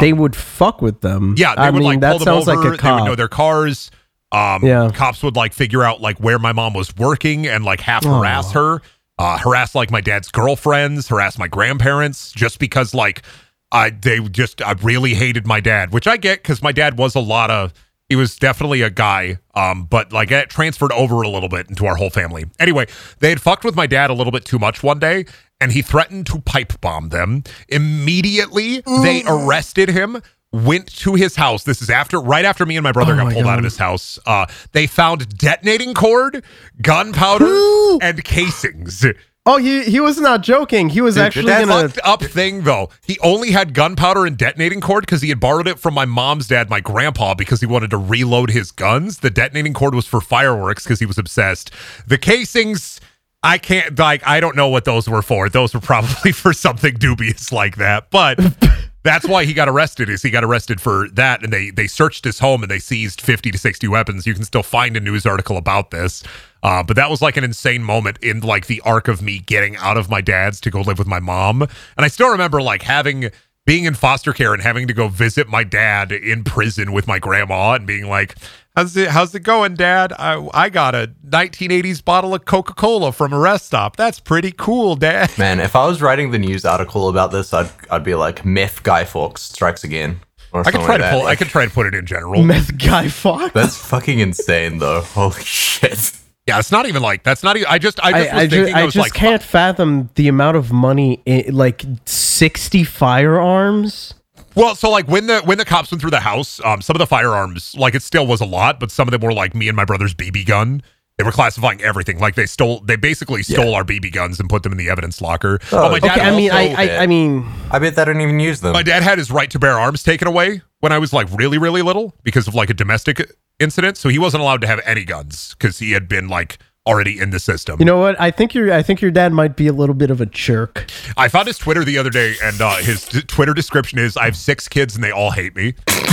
Speaker 1: they would fuck with them.
Speaker 3: Yeah, they
Speaker 1: I
Speaker 3: would
Speaker 1: mean,
Speaker 3: like
Speaker 1: that
Speaker 3: pull them
Speaker 1: sounds
Speaker 3: over.
Speaker 1: like a
Speaker 3: They would know their cars. Um,
Speaker 1: Yeah.
Speaker 3: cops would like figure out like where my mom was working and like half harass her, uh, harass like my dad's girlfriends, harass my grandparents, just because like I they just I really hated my dad, which I get because my dad was a lot of he was definitely a guy, um, but like it transferred over a little bit into our whole family. Anyway, they had fucked with my dad a little bit too much one day, and he threatened to pipe bomb them. Immediately, they arrested him. Went to his house. This is after, right after me and my brother
Speaker 1: Oh
Speaker 3: got
Speaker 1: my
Speaker 3: pulled out of his house. Uh, they found detonating cord, gunpowder, (gasps) and casings.
Speaker 1: oh, he he was not joking. He was actually
Speaker 4: that's
Speaker 1: gonna.
Speaker 3: Fucked up thing though. He only had gunpowder and detonating cord because he had borrowed it from my mom's dad, my grandpa, because he wanted to reload his guns. The detonating cord was for fireworks because he was obsessed. The casings, I can't like I don't know what those were for. Those were probably (laughs) for something dubious like that. But (laughs) that's why he got arrested. Is he got arrested for that? And they they searched his home and they seized fifty to sixty weapons. You can still find a news article about this. Uh, but that was like an insane moment in like the arc of me getting out of my dad's to go live with my mom. And I still remember like having being in foster care and having to go visit my dad in prison with my grandma and being like, "How's it? How's it going, Dad? I I got a 1980s bottle of Coca Cola from a rest stop. That's pretty cool, Dad." (laughs)
Speaker 4: Man, if I was writing the news article about this, I'd I'd be like, "Meth Guy Fawkes strikes again." Or
Speaker 3: I could try
Speaker 4: like
Speaker 3: to pull. I could try to put it in general. (laughs)
Speaker 1: Meth guy fuck.
Speaker 4: That's fucking insane, though. (laughs) Holy shit!
Speaker 3: Yeah, it's not even like that's not even. I just I just
Speaker 1: I,
Speaker 3: was
Speaker 1: I, ju-
Speaker 3: thinking. I,
Speaker 1: I
Speaker 3: was
Speaker 1: just
Speaker 3: like,
Speaker 1: can't fathom the amount of money, in, like sixty firearms.
Speaker 3: Well, so like when the when the cops went through the house, um, some of the firearms, like it still was a lot, but some of them were like me and my brother's BB gun. They were classifying everything. Like they stole, they basically stole our BB guns and put them in the evidence locker. but my dad
Speaker 1: Okay, I mean, I,
Speaker 3: also-
Speaker 1: I, I mean,
Speaker 4: I bet they don't even use them.
Speaker 3: my dad had his right to bear arms taken away when I was like really, really little because of like a domestic incident. So he wasn't allowed to have any guns because he had been like already in the system.
Speaker 1: you know what? I think your, I think your dad might be a little bit of a jerk.
Speaker 3: I found his Twitter the other day, and uh, his t- Twitter description is, "I have six kids and they all hate me." (laughs)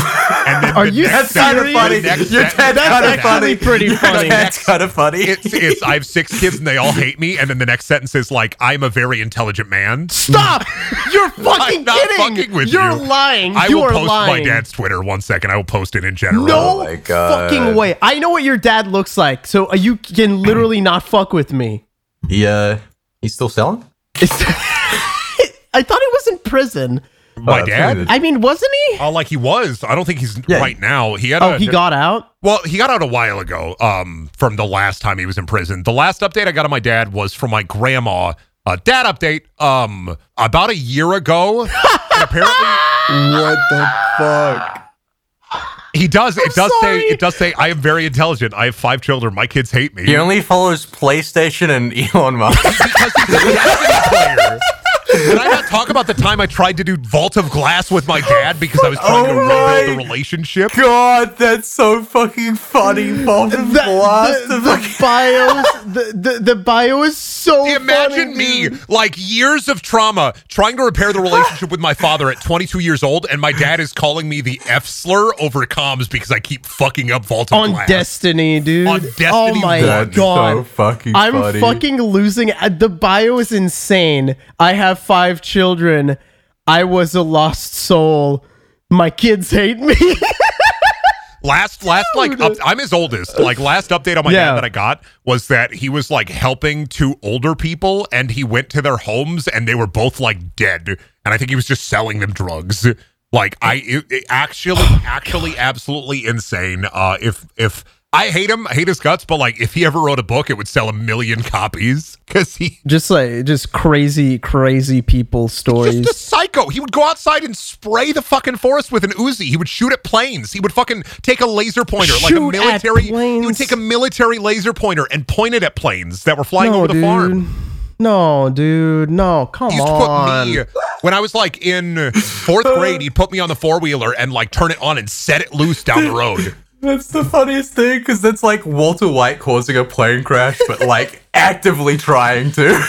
Speaker 3: And then
Speaker 1: Are
Speaker 3: the
Speaker 1: you That's kinda funny.
Speaker 3: the next
Speaker 4: Your
Speaker 3: sentence
Speaker 4: dad's
Speaker 3: after
Speaker 4: kinda funny.
Speaker 1: pretty funny.
Speaker 4: That's kind of funny.
Speaker 3: It's, it's I have six kids and they all hate me, and then the next sentence is like, "I'm a very intelligent man."
Speaker 1: Stop! (laughs) You're fucking
Speaker 3: not
Speaker 1: kidding.
Speaker 3: fucking with
Speaker 1: You're
Speaker 3: you.
Speaker 1: lying.
Speaker 3: I
Speaker 1: you
Speaker 3: will
Speaker 1: are
Speaker 3: post
Speaker 1: lying.
Speaker 3: my dad's Twitter one second. I will post it in general.
Speaker 1: No
Speaker 4: Oh my God.
Speaker 1: fucking way. I know what your dad looks like, so you can literally not fuck with me.
Speaker 4: Yeah, he's still selling. (laughs)
Speaker 1: I thought he was in prison.
Speaker 3: my
Speaker 4: that's
Speaker 3: dad.
Speaker 1: I mean, wasn't he?
Speaker 3: Oh, like he was. I don't think he's
Speaker 4: Yeah.
Speaker 3: right now. He had.
Speaker 1: Oh,
Speaker 3: a,
Speaker 1: he got out.
Speaker 3: Well, he got out a while ago. Um, from the last time he was in prison. The last update I got on my dad was from my grandma. Uh, dad update. Um, about a year ago. (laughs) and apparently,
Speaker 2: What the fuck?
Speaker 3: He does. It does
Speaker 1: sorry.
Speaker 3: say. It does say. I am very intelligent. I have five children. My kids hate me.
Speaker 4: He only follows PlayStation and (laughs) Elon Musk.
Speaker 3: because he's a (laughs) player. Did I not talk about the time I tried to do Vault of Glass with my dad because I was trying to
Speaker 4: Oh
Speaker 3: rebuild the relationship?
Speaker 4: God, that's so fucking funny. Vault of
Speaker 1: The,
Speaker 4: Blast.
Speaker 1: the, the bios, the, the the bio is so.
Speaker 3: Imagine
Speaker 1: funny,
Speaker 3: me,
Speaker 1: dude.
Speaker 3: like years of trauma, trying to repair the relationship with my father at 22 years old, and my dad is calling me the F slur over comms because I keep fucking up Vault of
Speaker 1: on
Speaker 3: Glass.
Speaker 1: Destiny, dude.
Speaker 3: On
Speaker 1: oh my
Speaker 4: That's
Speaker 1: god.
Speaker 4: so fucking
Speaker 1: I'm
Speaker 4: funny.
Speaker 1: fucking losing. uh, The bio is insane. I have five children. I was a lost soul. My kids hate me. (laughs)
Speaker 3: Last, last, like, up, I'm his oldest. Like, last update on my
Speaker 1: Yeah.
Speaker 3: dad that I got was that he was like helping two older people, and he went to their homes, and they were both like dead, and I think he was just selling them drugs. Like, I it, it actually, (sighs) actually, absolutely insane. Uh, if if I hate him, I hate his guts, but like, if he ever wrote a book, it would sell a million copies because he.
Speaker 1: just like just crazy, crazy people stories.
Speaker 3: Just a psycho. He would go outside and spray the fucking forest with an Uzi. He would shoot at planes. He would fucking take a laser pointer, like a
Speaker 1: Shoot
Speaker 3: military. He would take a military laser pointer and point it at planes that were flying
Speaker 1: no,
Speaker 3: over the
Speaker 1: dude.
Speaker 3: farm.
Speaker 1: No, dude. No, come
Speaker 3: He used to
Speaker 1: on.
Speaker 3: put me when I was like in fourth (laughs) grade. He'd put me on the four wheeler and like turn it on and set it loose down the road.
Speaker 4: That's the funniest thing because that's like Walter White causing a plane crash, but like (laughs) actively trying to. (laughs)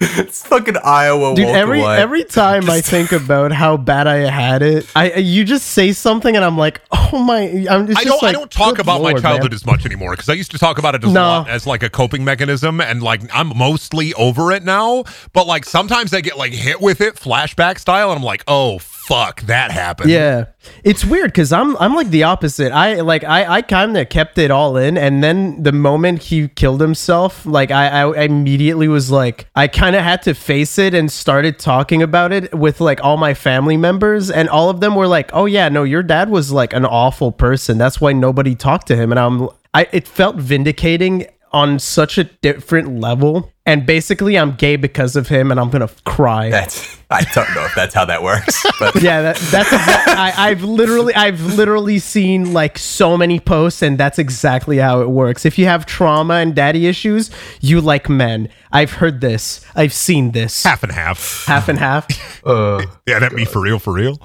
Speaker 4: it's fucking Iowa
Speaker 1: Dude,
Speaker 4: Walter
Speaker 1: every
Speaker 4: White.
Speaker 1: every time I think about how bad I had it, I you just say something and I'm like, oh my! I'm just
Speaker 3: I don't.
Speaker 1: like,
Speaker 3: I don't talk
Speaker 1: good
Speaker 3: about my childhood
Speaker 1: man.
Speaker 3: as much anymore because I used to talk about it as,
Speaker 1: No.
Speaker 3: lot, as like a coping mechanism, and like I'm mostly over it now. But like sometimes I get like hit with it flashback style, and I'm like, oh fuck, that happened.
Speaker 1: Yeah, it's weird because I'm I'm like the opposite. I like I I kind of kept it all in, and then the moment he killed himself, like I I, immediately was like I kind of had to face it and started talking about it with like all my family members, and all of them were like, "Oh yeah, no, your dad was like an awful person. That's why nobody talked to him." And I'm I it felt vindicating on such a different level. And basically, I'm gay because of him, and I'm gonna cry.
Speaker 4: That's I don't know if that's how that works, but (laughs)
Speaker 1: Yeah, that, that's exactly. I, I've literally, I've literally seen like so many posts, and that's exactly how it works. If you have trauma and daddy issues, you like men. I've heard this. I've seen this.
Speaker 3: half and half.
Speaker 1: Half and half.
Speaker 4: uh, (laughs)
Speaker 3: Yeah, that me for real, for real.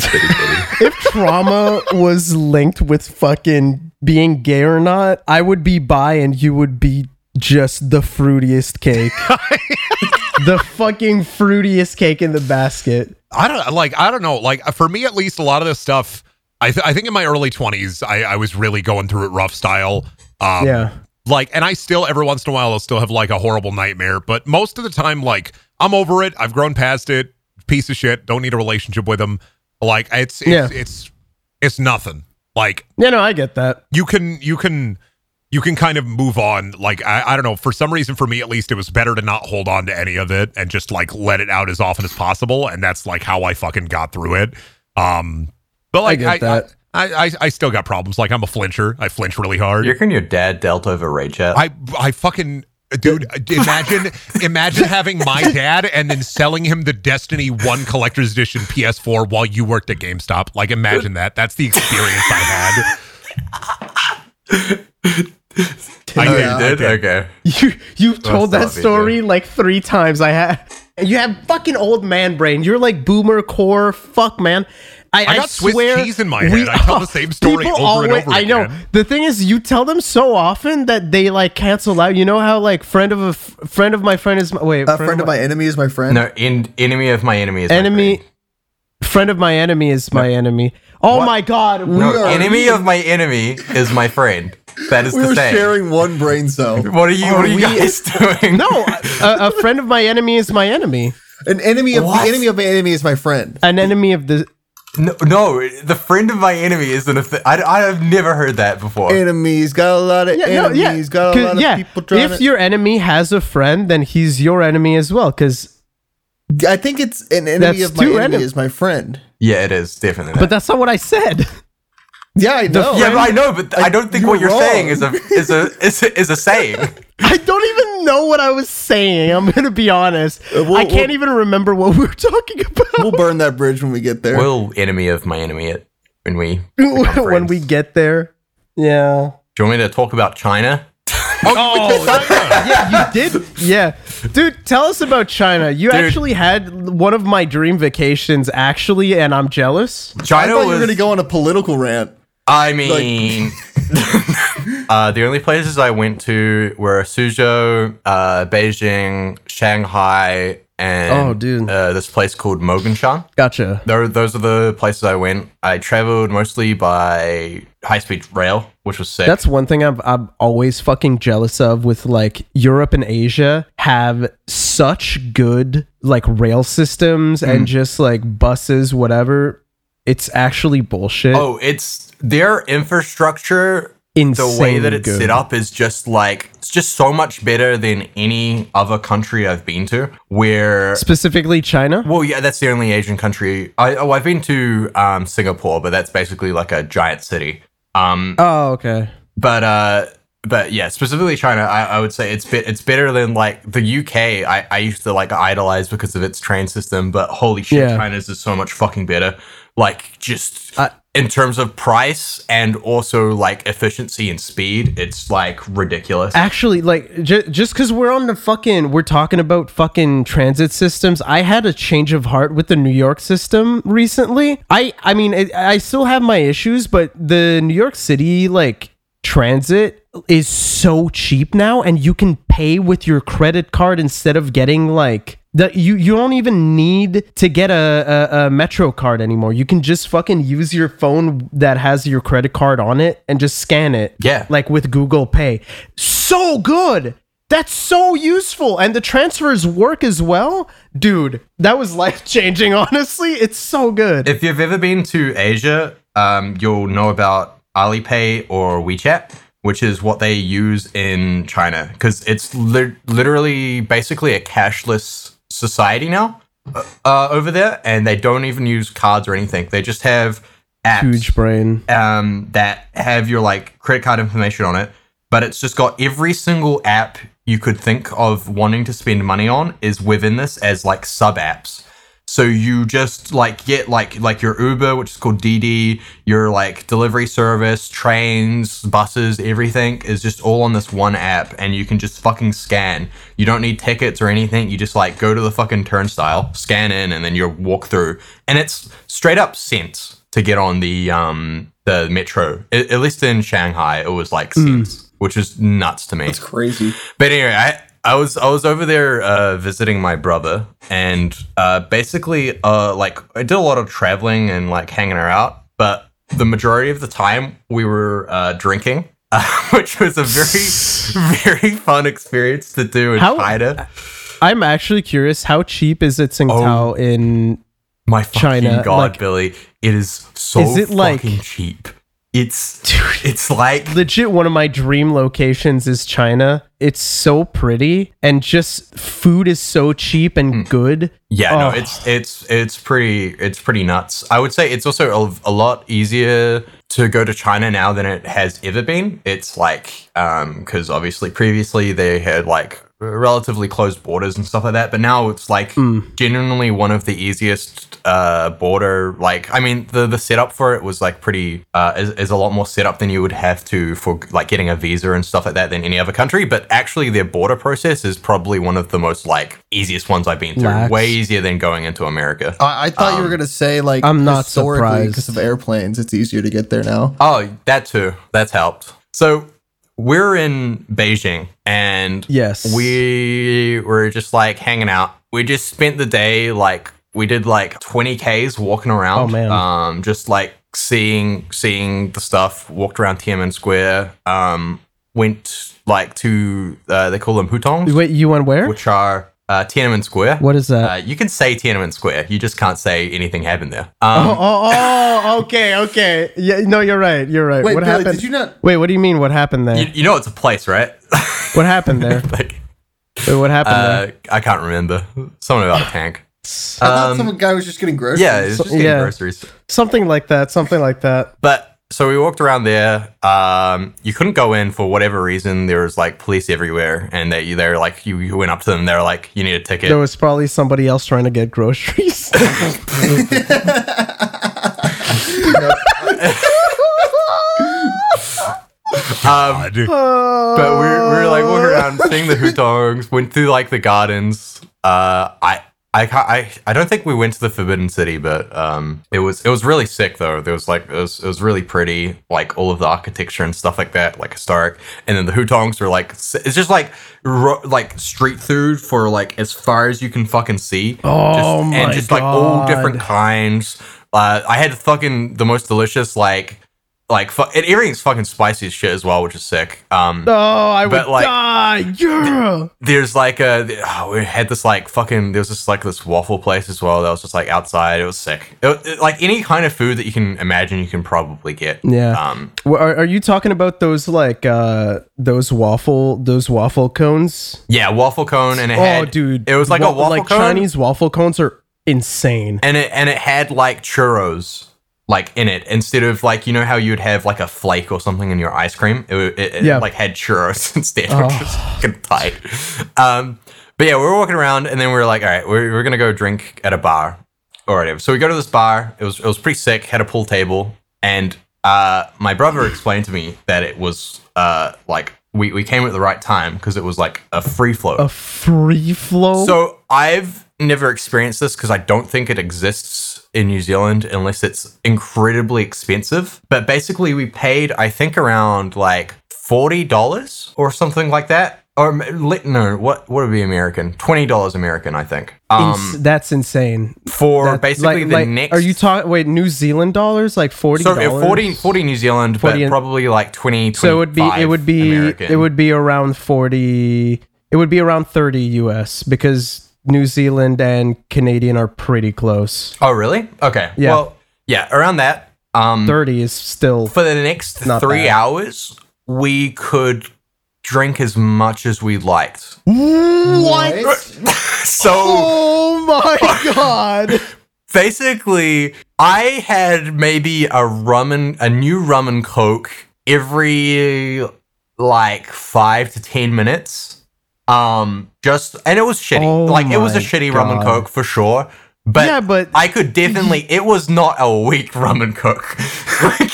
Speaker 1: if trauma was linked with fucking being gay or not, I would be bi, and you would be just the fruitiest cake. (laughs) the fucking fruitiest cake in the basket.
Speaker 3: I don't like. I don't know. Like for me, at least, a lot of this stuff. I th- I think in my early twenties, I, I was really going through it rough style. Um,
Speaker 1: Yeah.
Speaker 3: like and i still every once in a while i'll still have like a horrible nightmare but most of the time like i'm over it i've grown past it piece of shit don't need a relationship with him like it's it's
Speaker 1: Yeah.
Speaker 3: it's it's nothing like
Speaker 1: Yeah, no, I get that.
Speaker 3: you can you can you can kind of move on like I, I don't know for some reason for me at least it was better to not hold on to any of it and just like let it out as often as possible and that's like how i fucking got through it um but like
Speaker 1: get that.
Speaker 3: I, I I still got problems. Like I'm a flincher. I flinch really hard.
Speaker 4: You reckon your dad dealt over Raid Chat?
Speaker 3: I I fucking dude. Uh, imagine imagine having my dad and then selling him the Destiny One Collector's Edition PS4 while you worked at GameStop. Like imagine that. That's the experience I had. I
Speaker 4: oh,
Speaker 3: did,
Speaker 4: you did?
Speaker 3: did.
Speaker 4: Okay.
Speaker 1: You you've told that story like three times. I have. You have fucking old man brain. You're like boomer core. Fuck man. I,
Speaker 3: I got Swiss
Speaker 1: swear
Speaker 3: cheese in my head. I tell the (laughs) same story
Speaker 1: people
Speaker 3: over and
Speaker 1: always-
Speaker 3: over
Speaker 1: I know.
Speaker 3: again.
Speaker 1: The thing is, you tell them so often that they like cancel out. You know how like friend of a f- friend of my friend is my, wait
Speaker 2: A friend of my enemy is my friend.
Speaker 4: No, in, enemy of my enemy is my
Speaker 1: enemy.
Speaker 4: friend.
Speaker 1: Friend of my enemy is my enemy. Oh
Speaker 4: What?
Speaker 1: my god.
Speaker 2: We
Speaker 4: No,
Speaker 2: are-
Speaker 4: enemy of my enemy is my friend. That is
Speaker 2: we
Speaker 4: the
Speaker 2: were
Speaker 4: same.
Speaker 2: sharing one brain cell. (laughs)
Speaker 4: What are you? what are you guys (laughs) doing?
Speaker 1: no, a, a friend of my enemy is my enemy.
Speaker 2: An enemy of
Speaker 4: What?
Speaker 2: the enemy of my enemy is my friend.
Speaker 1: An enemy of the
Speaker 4: no, no. The friend of my enemy isn't a thing. I, I have never heard that before.
Speaker 2: Enemies got a lot of
Speaker 1: yeah, no,
Speaker 2: enemies.
Speaker 1: yeah.
Speaker 2: Got a
Speaker 1: 'Cause-
Speaker 2: lot of
Speaker 1: yeah.
Speaker 2: people trying.
Speaker 1: If
Speaker 2: to,
Speaker 1: your enemy has a friend, then he's your enemy as well. Because,
Speaker 2: I think it's an enemy of my enemy
Speaker 1: enem-
Speaker 2: is my friend.
Speaker 4: yeah, it is definitely.
Speaker 1: but that's not what I said. (laughs)
Speaker 2: Yeah, I know.
Speaker 4: yeah, but I know, but I don't think
Speaker 2: you
Speaker 4: what you're saying is a is a is a, is a saying. (laughs)
Speaker 1: I don't even know what I was saying. I'm gonna be honest.
Speaker 2: Uh, we'll-
Speaker 1: I can't
Speaker 2: we'll-
Speaker 1: even remember what we were talking about
Speaker 2: We'll burn that bridge when we get there.
Speaker 4: We'll enemy of my enemy it when we (laughs)
Speaker 1: when we get there. Yeah.
Speaker 4: Do you want me to talk about China?
Speaker 3: Oh, (laughs)
Speaker 1: yeah, you did. Yeah, dude, tell us about China. You
Speaker 4: Dude.
Speaker 1: actually had one of my dream vacations, actually, and I'm jealous.
Speaker 2: I
Speaker 4: China
Speaker 2: thought you
Speaker 4: was.
Speaker 2: were gonna go on a political rant.
Speaker 4: I mean, (laughs) uh, the only places I went to were Suzhou, uh, Beijing, Shanghai, and
Speaker 1: Oh, dude.
Speaker 4: Uh, this place called Moganshan.
Speaker 1: Gotcha.
Speaker 4: Tho- Those are the places I went. I traveled mostly by high speed rail, which was sick.
Speaker 1: That's one thing I'm I'm always fucking jealous of with like Europe and Asia have such good like rail systems and just like buses, whatever. It's actually bullshit.
Speaker 4: oh, it's their infrastructure.
Speaker 1: Insane
Speaker 4: the way that it's
Speaker 1: good.
Speaker 4: set up is just like it's just so much better than any other country I've been to. Where
Speaker 1: Specifically China.
Speaker 4: Well, yeah, that's the only Asian country. I oh, I've been to um, Singapore, but that's basically like a giant city. Um,
Speaker 1: Oh, okay.
Speaker 4: but uh, but yeah, specifically China, I, I would say it's bit it's better than like the UK. I, I used to like idolize because of its train system, but holy shit,
Speaker 1: Yeah.
Speaker 4: China's is so much fucking better. Like just
Speaker 1: I-
Speaker 4: in terms of price and also like efficiency and speed, it's like ridiculous.
Speaker 1: Actually, like j- just because we're on the fucking, we're talking about fucking transit systems. I had a change of heart with the New York system recently. I, I mean, it, I still have my issues, but the New York City like transit is so cheap now, and you can pay with your credit card instead of getting like. The, you you don't even need to get a, a, a metro card anymore. You can just fucking use your phone that has your credit card on it and just scan it
Speaker 4: Yeah.
Speaker 1: like with Google Pay. So good. That's so useful. And the transfers work as well. Dude, that was life changing, (laughs) honestly. It's so good.
Speaker 4: If you've ever been to Asia, um, you'll know about Alipay or WeChat, which is what they use in China because it's li- literally basically a cashless society now uh, uh, over there, and they don't even use cards or anything. They just have apps
Speaker 1: Huge brain.
Speaker 4: um, that have your like credit card information on it, but it's just got every single app you could think of wanting to spend money on is within this as like sub apps. So you just like get like like your Uber, which is called DiDi, your like delivery service, trains, buses, everything is just all on this one app, and you can just fucking scan. You don't need tickets or anything. You just like go to the fucking turnstile, scan in, and then you walk through, and it's straight up cents to get on the um the metro. At least in Shanghai, it was like cents, which is nuts to me.
Speaker 2: It's crazy.
Speaker 4: But anyway, I I was I was over there uh, visiting my brother, and uh, basically, uh, like I did a lot of traveling and like hanging out, but the majority of the time we were uh, drinking, uh, (laughs) which was a very very fun experience to do in
Speaker 1: How-
Speaker 4: China.
Speaker 1: I'm actually curious how cheap is it Tsingtao in
Speaker 4: My fucking
Speaker 1: China,
Speaker 4: god,
Speaker 1: like-
Speaker 4: Billy, it is so
Speaker 1: Is it like-
Speaker 4: fucking cheap. It's it's like
Speaker 1: legit one of my dream locations is China. It's so pretty and just food is so cheap and good.
Speaker 4: Yeah,
Speaker 1: Oh.
Speaker 4: no, it's it's it's pretty it's pretty nuts. I would say it's also a, a lot easier to go to China now than it has ever been. It's like um because obviously previously they had like relatively closed borders and stuff like that, but now it's like genuinely one of the easiest uh border like I mean the the setup for it was like pretty uh is, is a lot more setup than you would have to for like getting a visa and stuff like that than any other country, but actually their border process is probably one of the most like easiest ones I've been through.
Speaker 1: Lax.
Speaker 4: Way easier than going into America.
Speaker 2: I, I thought you were gonna say like
Speaker 1: I'm not
Speaker 2: historically
Speaker 1: surprised.
Speaker 2: because of airplanes. It's easier to get there now.
Speaker 4: Oh, that too. That's helped. So we're in Beijing and
Speaker 1: Yes.
Speaker 4: we were just like hanging out. We just spent the day like we did like 20 Ks walking around.
Speaker 1: Oh, man.
Speaker 4: Um just like seeing seeing the stuff, walked around Tiananmen Square, um went like to uh, they call them hutongs,
Speaker 1: Wait, you went where?
Speaker 4: which are uh, Tiananmen Square.
Speaker 1: What is that?
Speaker 4: Uh, you can say Tiananmen Square. You just can't say anything happened there.
Speaker 1: oh,
Speaker 4: Um,
Speaker 1: oh, oh, okay, okay. Yeah, no, you're right. You're right.
Speaker 2: Wait,
Speaker 1: what
Speaker 2: Billy,
Speaker 1: happened?
Speaker 2: did you not?
Speaker 1: Wait, what do you mean? What happened there?
Speaker 4: you, you know it's a place, right? (laughs)
Speaker 1: what happened there? (laughs)
Speaker 4: like,
Speaker 1: Wait, what happened there?
Speaker 4: uh, I can't remember. Something about a tank.
Speaker 2: I thought
Speaker 4: um,
Speaker 2: some guy was just getting groceries.
Speaker 4: Yeah, it's just getting
Speaker 1: yeah.
Speaker 4: groceries.
Speaker 1: Something like that. Something like that.
Speaker 4: But so we walked around there. Um, you couldn't go in for whatever reason. There was like police everywhere, and they they're like you, you went up to them. They're like you need a ticket.
Speaker 1: There was probably somebody else trying to get groceries. (laughs) (laughs)
Speaker 4: Um, but we we were like walking around, seeing the (laughs) hutongs. Went through like the gardens. Uh, I. I, I I don't think we went to the Forbidden City, but um, it was it was really sick though. There was like it was it was really pretty, like all of the architecture and stuff like that, like historic. And then the hutongs were like it's just like ro- like street food for like as far as you can fucking see.
Speaker 1: Oh
Speaker 4: just,
Speaker 1: my
Speaker 4: And just like all different kinds. Uh, I had fucking the most delicious like like fu- and everything's fucking spicy as shit as well, which is sick. Um,
Speaker 1: oh, I would
Speaker 4: like-
Speaker 1: die. Yeah.
Speaker 4: there's like a oh, we had this like fucking there was just like this waffle place as well that was just like outside. It was sick. It, it- like any kind of food that you can imagine, you can probably get.
Speaker 1: Yeah.
Speaker 4: Um.
Speaker 1: Well, Are, are you talking about those like uh those waffle those waffle cones?
Speaker 4: Yeah, waffle cone, and it
Speaker 1: oh,
Speaker 4: had
Speaker 1: dude,
Speaker 4: It was like
Speaker 1: wa-
Speaker 4: a waffle
Speaker 1: like
Speaker 4: cone,
Speaker 1: Chinese waffle cones are insane.
Speaker 4: and it and it had like churros like in it instead of like you know how you'd have like a flake or something in your ice cream. It, it, it
Speaker 1: Yeah.
Speaker 4: like had churros (laughs) instead,
Speaker 1: Oh.
Speaker 4: which was fucking tight. Um. But yeah, we were walking around, and then we were like, all right, we're, we're gonna go drink at a bar or whatever. So we go to this bar. It was it was pretty sick. Had a pool table, and uh, my brother explained to me that it was uh like we we came at the right time because it was like a free flow.
Speaker 1: A free flow.
Speaker 4: So I've never experienced this because I don't think it exists in New Zealand unless it's incredibly expensive. But basically, we paid I think around like forty dollars or something like that. Or no, what what would be American? Twenty dollars American, I think. Um,
Speaker 1: that's insane.
Speaker 4: for
Speaker 1: That-
Speaker 4: basically
Speaker 1: like-
Speaker 4: the
Speaker 1: like,
Speaker 4: next.
Speaker 1: Are you talking? Wait, New Zealand dollars? Like forty?
Speaker 4: so uh, 40, 40 New Zealand,
Speaker 1: 40
Speaker 4: but probably like 20,
Speaker 1: So it would be. It would be.
Speaker 4: American.
Speaker 1: It would be around forty. It would be around thirty US because New Zealand and Canadian are pretty close.
Speaker 4: Oh, really? Okay.
Speaker 1: Yeah.
Speaker 4: Well, yeah, around that. Um,
Speaker 1: Thirty is still.
Speaker 4: for the next
Speaker 1: Not
Speaker 4: three
Speaker 1: bad.
Speaker 4: hours, we could drink as much as we liked.
Speaker 2: What? (laughs)
Speaker 4: So
Speaker 1: Oh my (laughs) god!
Speaker 4: basically, I had maybe a rum and a new rum and coke every like five to ten minutes. Um, just and it was shitty.
Speaker 1: Oh
Speaker 4: like it was a shitty rum and coke for sure. But
Speaker 1: yeah, but
Speaker 4: I could definitely. It was not a weak rum and coke. (laughs) Like,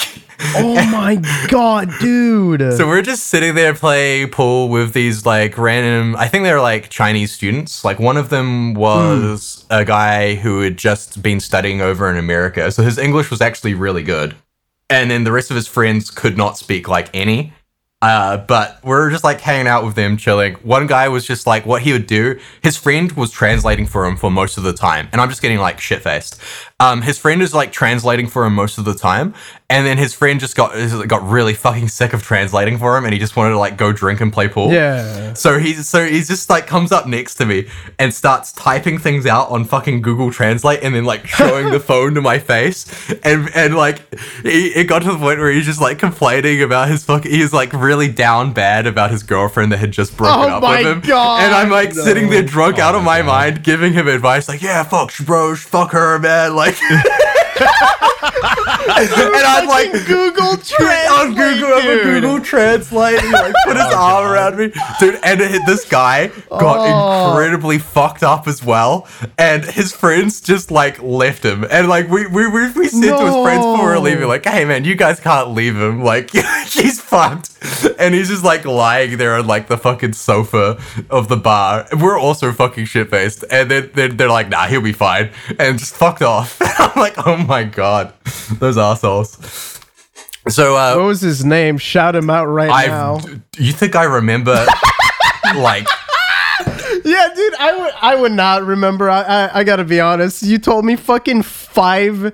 Speaker 1: oh my god, dude! (laughs)
Speaker 4: So we're just sitting there playing pool with these like random. I think they're like Chinese students. Like one of them was a guy who had just been studying over in America, so his English was actually really good. And then the rest of his friends could not speak like any. Uh, but we're just like hanging out with them, chilling. One guy was just like, what he would do. His friend was translating for him for most of the time, and I'm just getting like shit faced. Um, his friend is like translating for him most of the time, and then his friend just got got really fucking sick of translating for him, and he just wanted to like go drink and play pool.
Speaker 1: Yeah.
Speaker 4: So he's so he's just like comes up next to me and starts typing things out on fucking Google Translate, and then like showing the (laughs) phone to my face, and and like he, it got to the point where he's just like complaining about his fucking he's like really down bad about his girlfriend that had just broken
Speaker 1: Oh
Speaker 4: up
Speaker 1: my
Speaker 4: with him,
Speaker 1: God,
Speaker 4: and I'm like sitting there drunk oh out of
Speaker 3: my
Speaker 4: my mind, giving him advice like, yeah, fuck, bro, fuck her, man, like. (laughs) and I'm like
Speaker 1: Google Translate.
Speaker 4: on Google,
Speaker 1: dude.
Speaker 4: Google Translate, he like put his (laughs) oh, arm around me, dude. And it- this guy got
Speaker 1: Oh.
Speaker 4: incredibly fucked up as well, and his friends just like left him. And like we we we, we said to his friends before we were leaving, like, hey man, you guys can't leave him, like (laughs) he's fucked. And he's just like lying there on like the fucking sofa of the bar. We're also fucking shit faced, and then they're, they're like, nah, he'll be fine, and just fucked off. (laughs) I'm like, oh my god, those assholes. So uh,
Speaker 1: What was his name? Shout him out right
Speaker 4: I
Speaker 1: now.
Speaker 4: you think I remember (laughs) like
Speaker 1: Yeah, dude, I would I would not remember. I, I I gotta be honest. You told me fucking five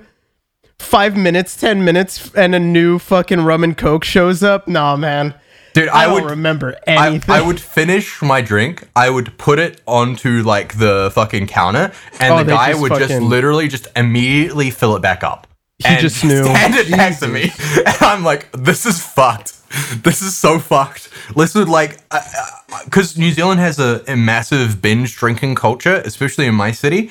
Speaker 1: five minutes, ten minutes, and a new fucking rum and coke shows up. Nah, man.
Speaker 4: Dude
Speaker 1: I,
Speaker 4: I,
Speaker 1: don't
Speaker 4: would
Speaker 1: remember
Speaker 4: I,
Speaker 1: anything.
Speaker 4: I would finish my drink I would put it onto like the fucking counter and
Speaker 1: Oh,
Speaker 4: the guy
Speaker 1: just
Speaker 4: would just literally just immediately fill it back up.
Speaker 1: He
Speaker 4: and
Speaker 1: just knew.
Speaker 4: hand it back to me. (laughs) And I'm like this is fucked. This is so fucked. This would like because New Zealand has a, a massive binge drinking culture especially in my city.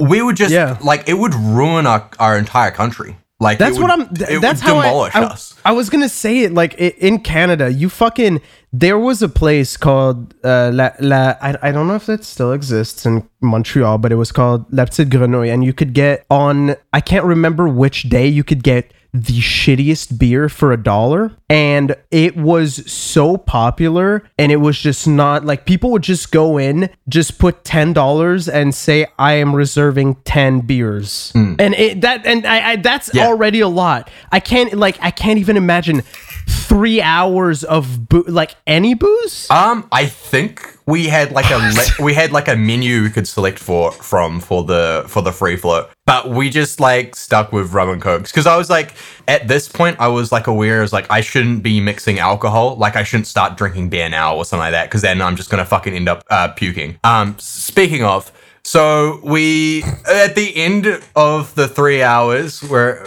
Speaker 4: We would just
Speaker 1: Yeah.
Speaker 4: like it would ruin our, our entire country like
Speaker 1: That's
Speaker 4: would-
Speaker 1: what I'm. th-
Speaker 4: it
Speaker 1: that's how I, I, I was gonna say it. Like i- in Canada, you fucking. There was a place called uh, La La. I, I don't know if it still exists in Montreal, but it was called La Petite Grenouille, and you could get on. I can't remember which day you could get the shittiest beer for a dollar, and it was so popular, and it was just not like people would just go in, just put ten dollars, and say I am reserving ten beers, hmm. and it that and I, I that's
Speaker 4: Yeah.
Speaker 1: already a lot. I can't like I can't even imagine three hours of boo- like any booze.
Speaker 4: Um, I think we had like a we had like a menu we could select for from for the for the free flow, but we just like stuck with rum and cokes because I was like at this point I was like aware as like I shouldn't be mixing alcohol, like I shouldn't start drinking beer now or something like that because then I'm just gonna fucking end up uh, puking. Um, speaking of. So we at the end of the three hours, where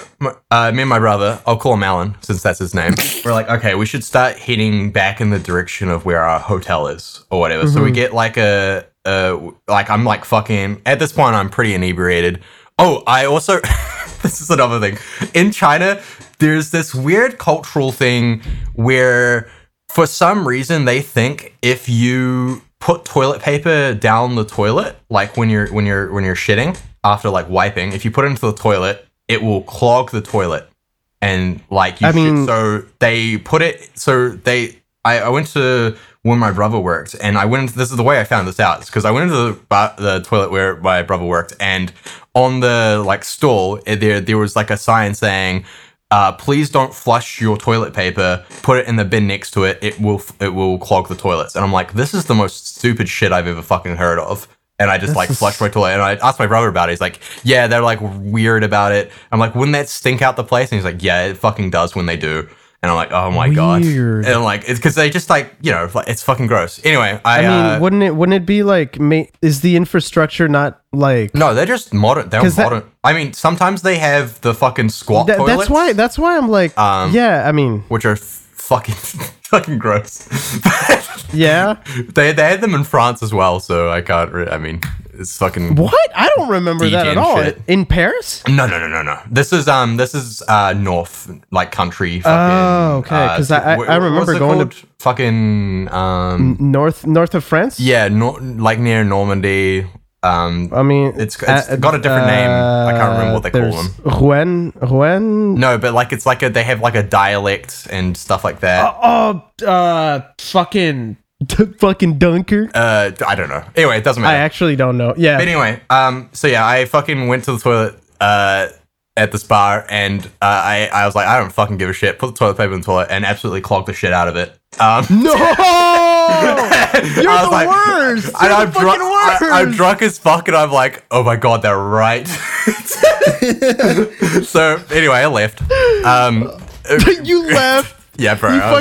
Speaker 4: uh, me and my brother, I'll call him Alan since that's his name. (laughs) We're like, okay, we should start heading back in the direction of where our hotel is or whatever. So we get like a, a like I'm like fucking at this point I'm pretty inebriated. Oh, I also (laughs) this is another thing in China. There's this weird cultural thing where for some reason they think if you put toilet paper down the toilet like when you're when you're when you're shitting after like wiping if you put it into the toilet it will clog the toilet. And like you
Speaker 1: I mean-
Speaker 4: so they put it so they I, I went to where my brother worked and I went into this is the way I found this out because I went into the, the toilet where my brother worked and on the like stall eh, there there was like a sign saying uh, please don't flush your toilet paper. Put it in the bin next to it. It will it will clog the toilets. And I'm like, this is the most stupid shit I've ever fucking heard of. And I just like
Speaker 1: is-
Speaker 4: flushed my toilet. And I asked my brother about it. He's like, yeah, they're like weird about it. I'm like, wouldn't that stink out the place? And he's like, yeah, it fucking does when they do. And I'm like, oh my god. And I'm like, it's because they just like you know, like, it's fucking gross. Anyway, I,
Speaker 1: I mean,
Speaker 4: uh,
Speaker 1: wouldn't it wouldn't it be like ma- is the infrastructure not like
Speaker 4: no, they're just modern. They're
Speaker 1: 'Cause that-
Speaker 4: modern. I mean, sometimes they have the fucking squat
Speaker 1: That-
Speaker 4: toilets.
Speaker 1: that's why that's why I'm like
Speaker 4: Um,
Speaker 1: yeah, I mean,
Speaker 4: which are f- fucking (laughs) fucking gross. (laughs)
Speaker 1: yeah.
Speaker 4: they they had them in France as well, so I can't. Re- I mean, it's fucking.
Speaker 1: What? I don't remember that at all.
Speaker 4: shit.
Speaker 1: In Paris?
Speaker 4: No, no, no, no, no. This is um, this is uh, north like country. Fucking,
Speaker 1: Oh, okay, 'cause I- I-
Speaker 4: wh-
Speaker 1: I remember
Speaker 4: what's it
Speaker 1: going to-
Speaker 4: called? fucking um,
Speaker 1: North north of France?
Speaker 4: yeah, nor- like near Normandy. Um,
Speaker 1: I mean,
Speaker 4: It's- it's got a different name. I can't remember what they call
Speaker 1: them. Rouen, Rouen.
Speaker 4: no, but like it's like a they have like a dialect and stuff like that.
Speaker 1: Oh, uh, fucking, (laughs) fucking dunker.
Speaker 4: Uh, I don't know. Anyway, it doesn't matter.
Speaker 1: I actually don't know. Yeah,
Speaker 4: But anyway, um, so yeah, I fucking went to the toilet uh, at this bar, and uh, I I was like, I don't fucking give a shit. Put the toilet paper in the toilet, and absolutely clogged the shit out of it. Um, (laughs)
Speaker 1: no. (laughs) You're
Speaker 4: I was
Speaker 1: the
Speaker 4: like-
Speaker 1: worst.
Speaker 4: And
Speaker 1: You're
Speaker 4: I'm,
Speaker 1: the fucking
Speaker 4: drunk, I, I'm drunk as fuck, and I'm like, oh my god, they're right. so anyway, I left. Um,
Speaker 1: you left.
Speaker 4: yeah, bro.
Speaker 1: You
Speaker 4: I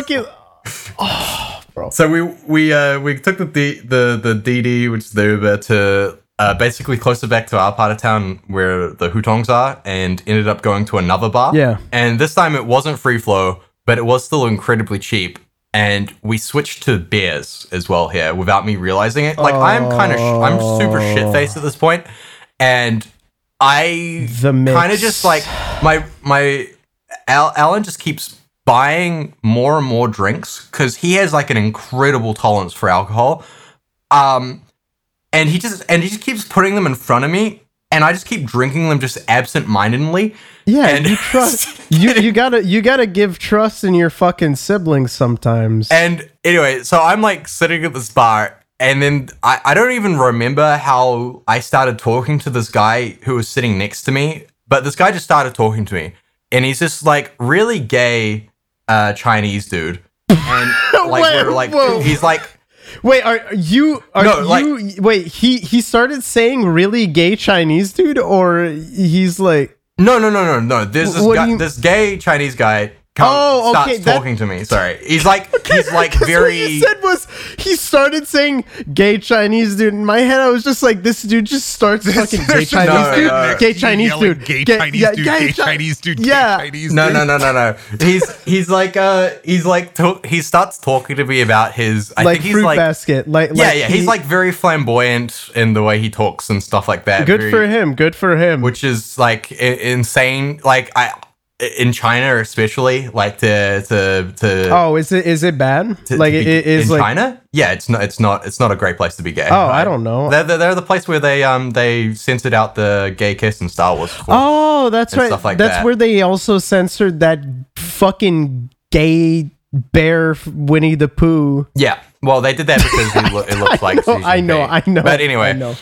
Speaker 4: was-
Speaker 1: fucking.
Speaker 4: So we we uh we took the D, the the DiDi, which is the Uber, to uh, basically closer back to our part of town where the Hutongs are, and ended up going to another bar.
Speaker 1: Yeah.
Speaker 4: And this time it wasn't free flow, but it was still incredibly cheap. And we switched to beers as well here without me realizing it. Like I'm kind of sh- I'm super shit faced at this point, and I kind of just like my my Al- Alan just keeps buying more and more drinks because he has like an incredible tolerance for alcohol um and he just and he just keeps putting them in front of me and i just keep drinking them just absent-mindedly
Speaker 1: Yeah,
Speaker 4: and-
Speaker 1: you (laughs) trust. you you gotta you gotta give trust in your fucking siblings sometimes.
Speaker 4: and anyway so i'm like sitting at this bar and then I, I don't even remember how i started talking to this guy who was sitting next to me but this guy just started talking to me and he's just like really gay uh chinese dude and (laughs) like
Speaker 1: Wait,
Speaker 4: we're like
Speaker 1: whoa.
Speaker 4: he's like
Speaker 1: wait, are you are
Speaker 4: No, like-
Speaker 1: you wait? He he started saying really gay Chinese dude, or he's like
Speaker 4: no no no no no there's this guy
Speaker 1: you-
Speaker 4: this gay chinese guy come,
Speaker 1: Oh,
Speaker 4: starts
Speaker 1: okay, that-
Speaker 4: talking to me sorry he's like (laughs) he's like
Speaker 1: 'Cause
Speaker 4: very
Speaker 1: What you said was he started saying gay Chinese dude. In my head, I was just like, this dude just starts fucking gay Chinese
Speaker 4: no-
Speaker 1: dude,
Speaker 4: no.
Speaker 1: gay Chinese dude,
Speaker 3: Gay
Speaker 1: Gay-
Speaker 3: Chinese
Speaker 1: yeah,
Speaker 3: dude.
Speaker 1: gay
Speaker 3: Gay
Speaker 1: Chi-
Speaker 3: Chinese dude.
Speaker 1: yeah.
Speaker 3: Gay Chinese
Speaker 4: No,
Speaker 3: dude.
Speaker 4: no, no, no, no. He's he's like uh he's like to- he starts talking to me about his I
Speaker 1: like
Speaker 4: think he's
Speaker 1: fruit
Speaker 4: like
Speaker 1: basket, like
Speaker 4: yeah
Speaker 1: like
Speaker 4: yeah
Speaker 1: he-
Speaker 4: he's like very flamboyant in the way he talks and stuff like that.
Speaker 1: good
Speaker 4: very-
Speaker 1: for him, good for him.
Speaker 4: Which is like I- insane. Like I in China especially like to to to.
Speaker 1: oh, is it is it bad?
Speaker 4: to-
Speaker 1: like
Speaker 4: to be-
Speaker 1: it is
Speaker 4: in
Speaker 1: like
Speaker 4: China, yeah, it's not, it's not, it's not a great place to be gay.
Speaker 1: Oh, I don't know.
Speaker 4: They're, they're, they're the place where they um they censored out the gay kiss in Star Wars. before.
Speaker 1: Oh, that's right.
Speaker 4: stuff like
Speaker 1: that's
Speaker 4: that.
Speaker 1: where they also censored that fucking gay bear Winnie the Pooh.
Speaker 4: Yeah, well, they did that because he lo- it (laughs) looks like.
Speaker 1: know, I know. I know.
Speaker 4: But anyway,
Speaker 1: I know.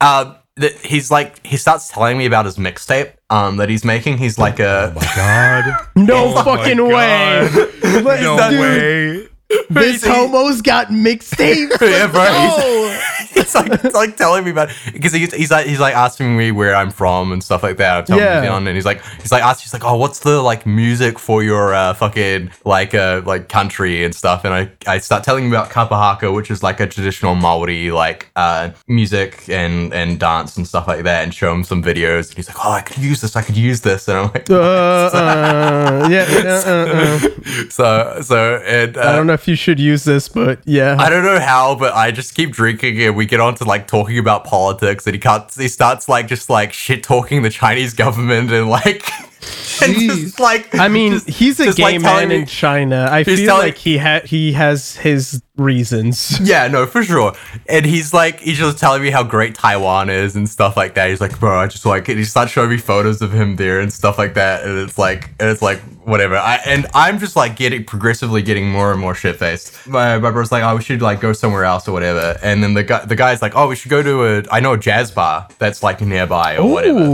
Speaker 4: uh, th- he's like he starts telling me about his mixtape um that he's making. He's like a
Speaker 3: God. (laughs)
Speaker 1: No
Speaker 3: Oh my
Speaker 1: fucking
Speaker 3: God.
Speaker 1: way. Like,
Speaker 3: No
Speaker 1: dude,
Speaker 3: way.
Speaker 1: This homo's got mixtapes. (laughs)
Speaker 4: Yeah, bro.
Speaker 1: No.
Speaker 4: he's like he's like telling me about because he's, he's like he's like asking me where I'm from and stuff like that. I'm telling
Speaker 1: Yeah.
Speaker 4: him and he's like he's like asking he's like oh what's the like music for your uh, fucking like uh like country and stuff, and I I start telling him about kapahaka, which is like a traditional Maori like uh music and and dance and stuff like that, and show him some videos, and he's like oh I could use this, I could use this, and I'm like
Speaker 1: Uh, uh, yeah, (laughs) uh, uh, uh.
Speaker 4: so so and uh,
Speaker 1: I don't know if you should use this, but yeah.
Speaker 4: I don't know how, but I just keep drinking and we get on to like talking about politics and he can't he starts like just like shit talking the Chinese government and like (laughs) (laughs) just like
Speaker 1: I mean,
Speaker 4: just-
Speaker 1: he's a
Speaker 4: just,
Speaker 1: gay
Speaker 4: like, telling
Speaker 1: man in China. I feel
Speaker 4: telling-
Speaker 1: like he ha- he has his reasons. (laughs)
Speaker 4: Yeah, no, for sure. And he's like, he's just telling me how great Taiwan is and stuff like that. He's like, bro, I just like, and he starts showing me photos of him there and stuff like that. And it's like, and it's like, whatever. I and I'm just like getting progressively getting more and more shit faced. My, my bro's like, oh, we should like go somewhere else or whatever. And then the guy, the guy's like, oh, we should go to a, I know a jazz bar that's like nearby or whatever.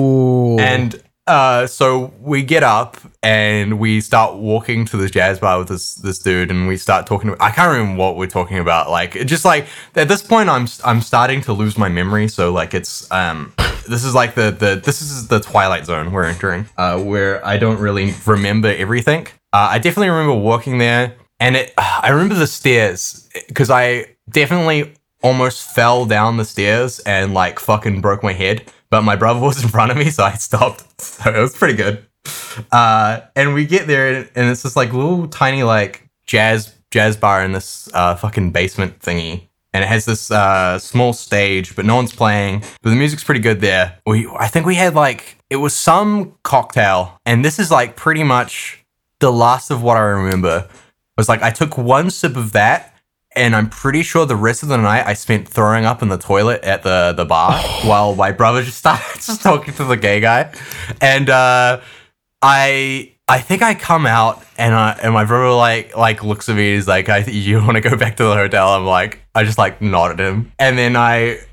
Speaker 4: And uh, so we get up and we start walking to the jazz bar with this this dude, and we start talking. I can't remember what we're talking about. Like, just like at this point, I'm I'm starting to lose my memory. So like, it's um, this is like the the this is the twilight zone we're entering, uh, where I don't really remember everything. Uh, I definitely remember walking there, and it. I remember the stairs because I definitely almost fell down the stairs and like fucking broke my head. But my brother was in front of me, so I stopped. (laughs) So it was pretty good. Uh, and we get there, and, and it's this like little tiny like jazz jazz bar in this uh, fucking basement thingy. And it has this uh, small stage, but no one's playing. But the music's pretty good there. We, I think we had like it was some cocktail, and this is like pretty much the last of what I remember. Was like I took one sip of that, and I'm pretty sure the rest of the night I spent throwing up in the toilet at the the bar while my brother just started just (laughs) talking to the gay guy, and uh, I I think I come out and I and my brother like like looks at me. He's like, "I you want to go back to the hotel?" I'm like, I just like nodded him, and then I. (laughs)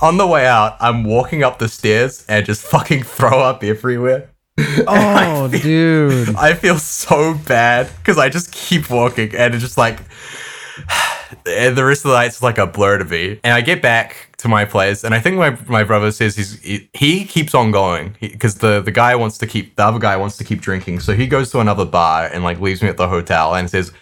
Speaker 4: On the way out, I'm walking up the stairs and just fucking throw up everywhere. (laughs)
Speaker 1: oh, dude.
Speaker 4: I feel so bad because I just keep walking and it's just like and (sighs) the rest of the night's like a blur to me. And I get back to my place, and I think my my brother says he's he, he keeps on going because the the guy wants to keep the other guy wants to keep drinking, so he goes to another bar and like leaves me at the hotel and says.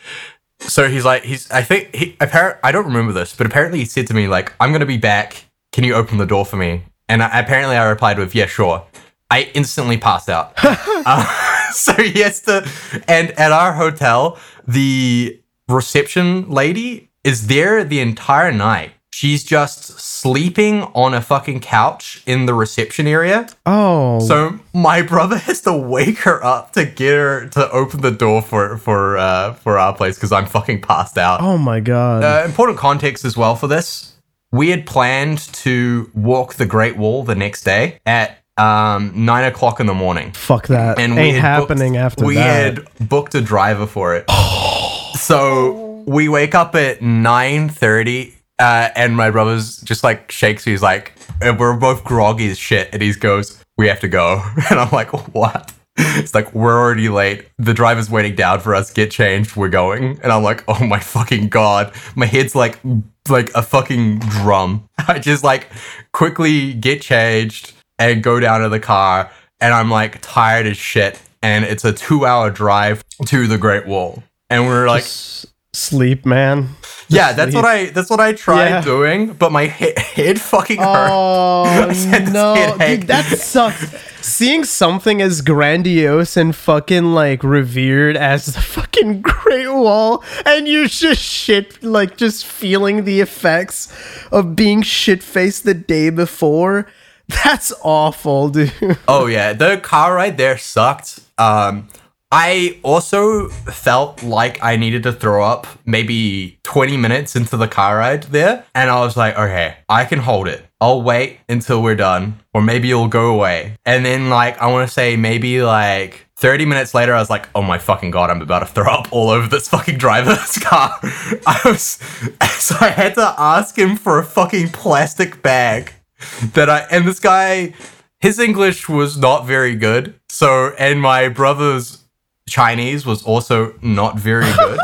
Speaker 4: So he's like he's I think he apparent I don't remember this, but apparently he said to me like I'm gonna be back. Can you open the door for me? And I, apparently I replied with yeah sure. I instantly passed out. (laughs) uh, (laughs) so he has to, and at our hotel, the reception lady is there the entire night. She's just sleeping on a fucking couch in the reception area.
Speaker 1: Oh,
Speaker 4: So my brother has to wake her up to get her to open the door for for uh, for our place because I'm fucking passed out.
Speaker 1: oh my god.
Speaker 4: Uh, important context as well for this. We had planned to walk the Great Wall the next day at um, nine o'clock in the morning.
Speaker 1: Fuck that.
Speaker 4: And we
Speaker 1: Ain't
Speaker 4: had
Speaker 1: happening
Speaker 4: booked,
Speaker 1: after
Speaker 4: we
Speaker 1: that.
Speaker 4: had booked a driver for it. (gasps) (gasps) so we wake up at nine thirty, uh, and my brother's just like shakes me. He's like, we're both groggy as shit, and he goes, "We have to go," (laughs) and I'm like, "What?" It's like we're already late. The driver's waiting down for us. Get changed. We're going, and I'm like, "Oh my fucking god!" My head's like like a fucking drum. (laughs) I just like quickly get changed and go down to the car, and I'm like tired as shit. And it's a two hour drive to the Great Wall, and we're like,
Speaker 1: sleep, man.
Speaker 4: yeah, that's what I that's what I tried
Speaker 1: Yeah.
Speaker 4: doing, but my he- head fucking hurt.
Speaker 1: Oh (laughs) no, dude, that sucks. Seeing something as grandiose and fucking like revered as the fucking Great Wall, and you just shit like just feeling the effects of being shit faced the day before. That's awful, dude.
Speaker 4: Oh yeah, the car ride there sucked. Um, I also felt like I needed to throw up maybe 20 minutes into the car ride there, and I was like, okay, I can hold it. I'll wait until we're done, or maybe it'll go away. And then like I want to say maybe like 30 minutes later, I was like, oh my fucking god, I'm about to throw up all over this fucking driver's (laughs) car. I was, (laughs) so I had to ask him for a fucking plastic bag that I, and this guy, his English was not very good. So, and my brother's Chinese was also not very (laughs) good.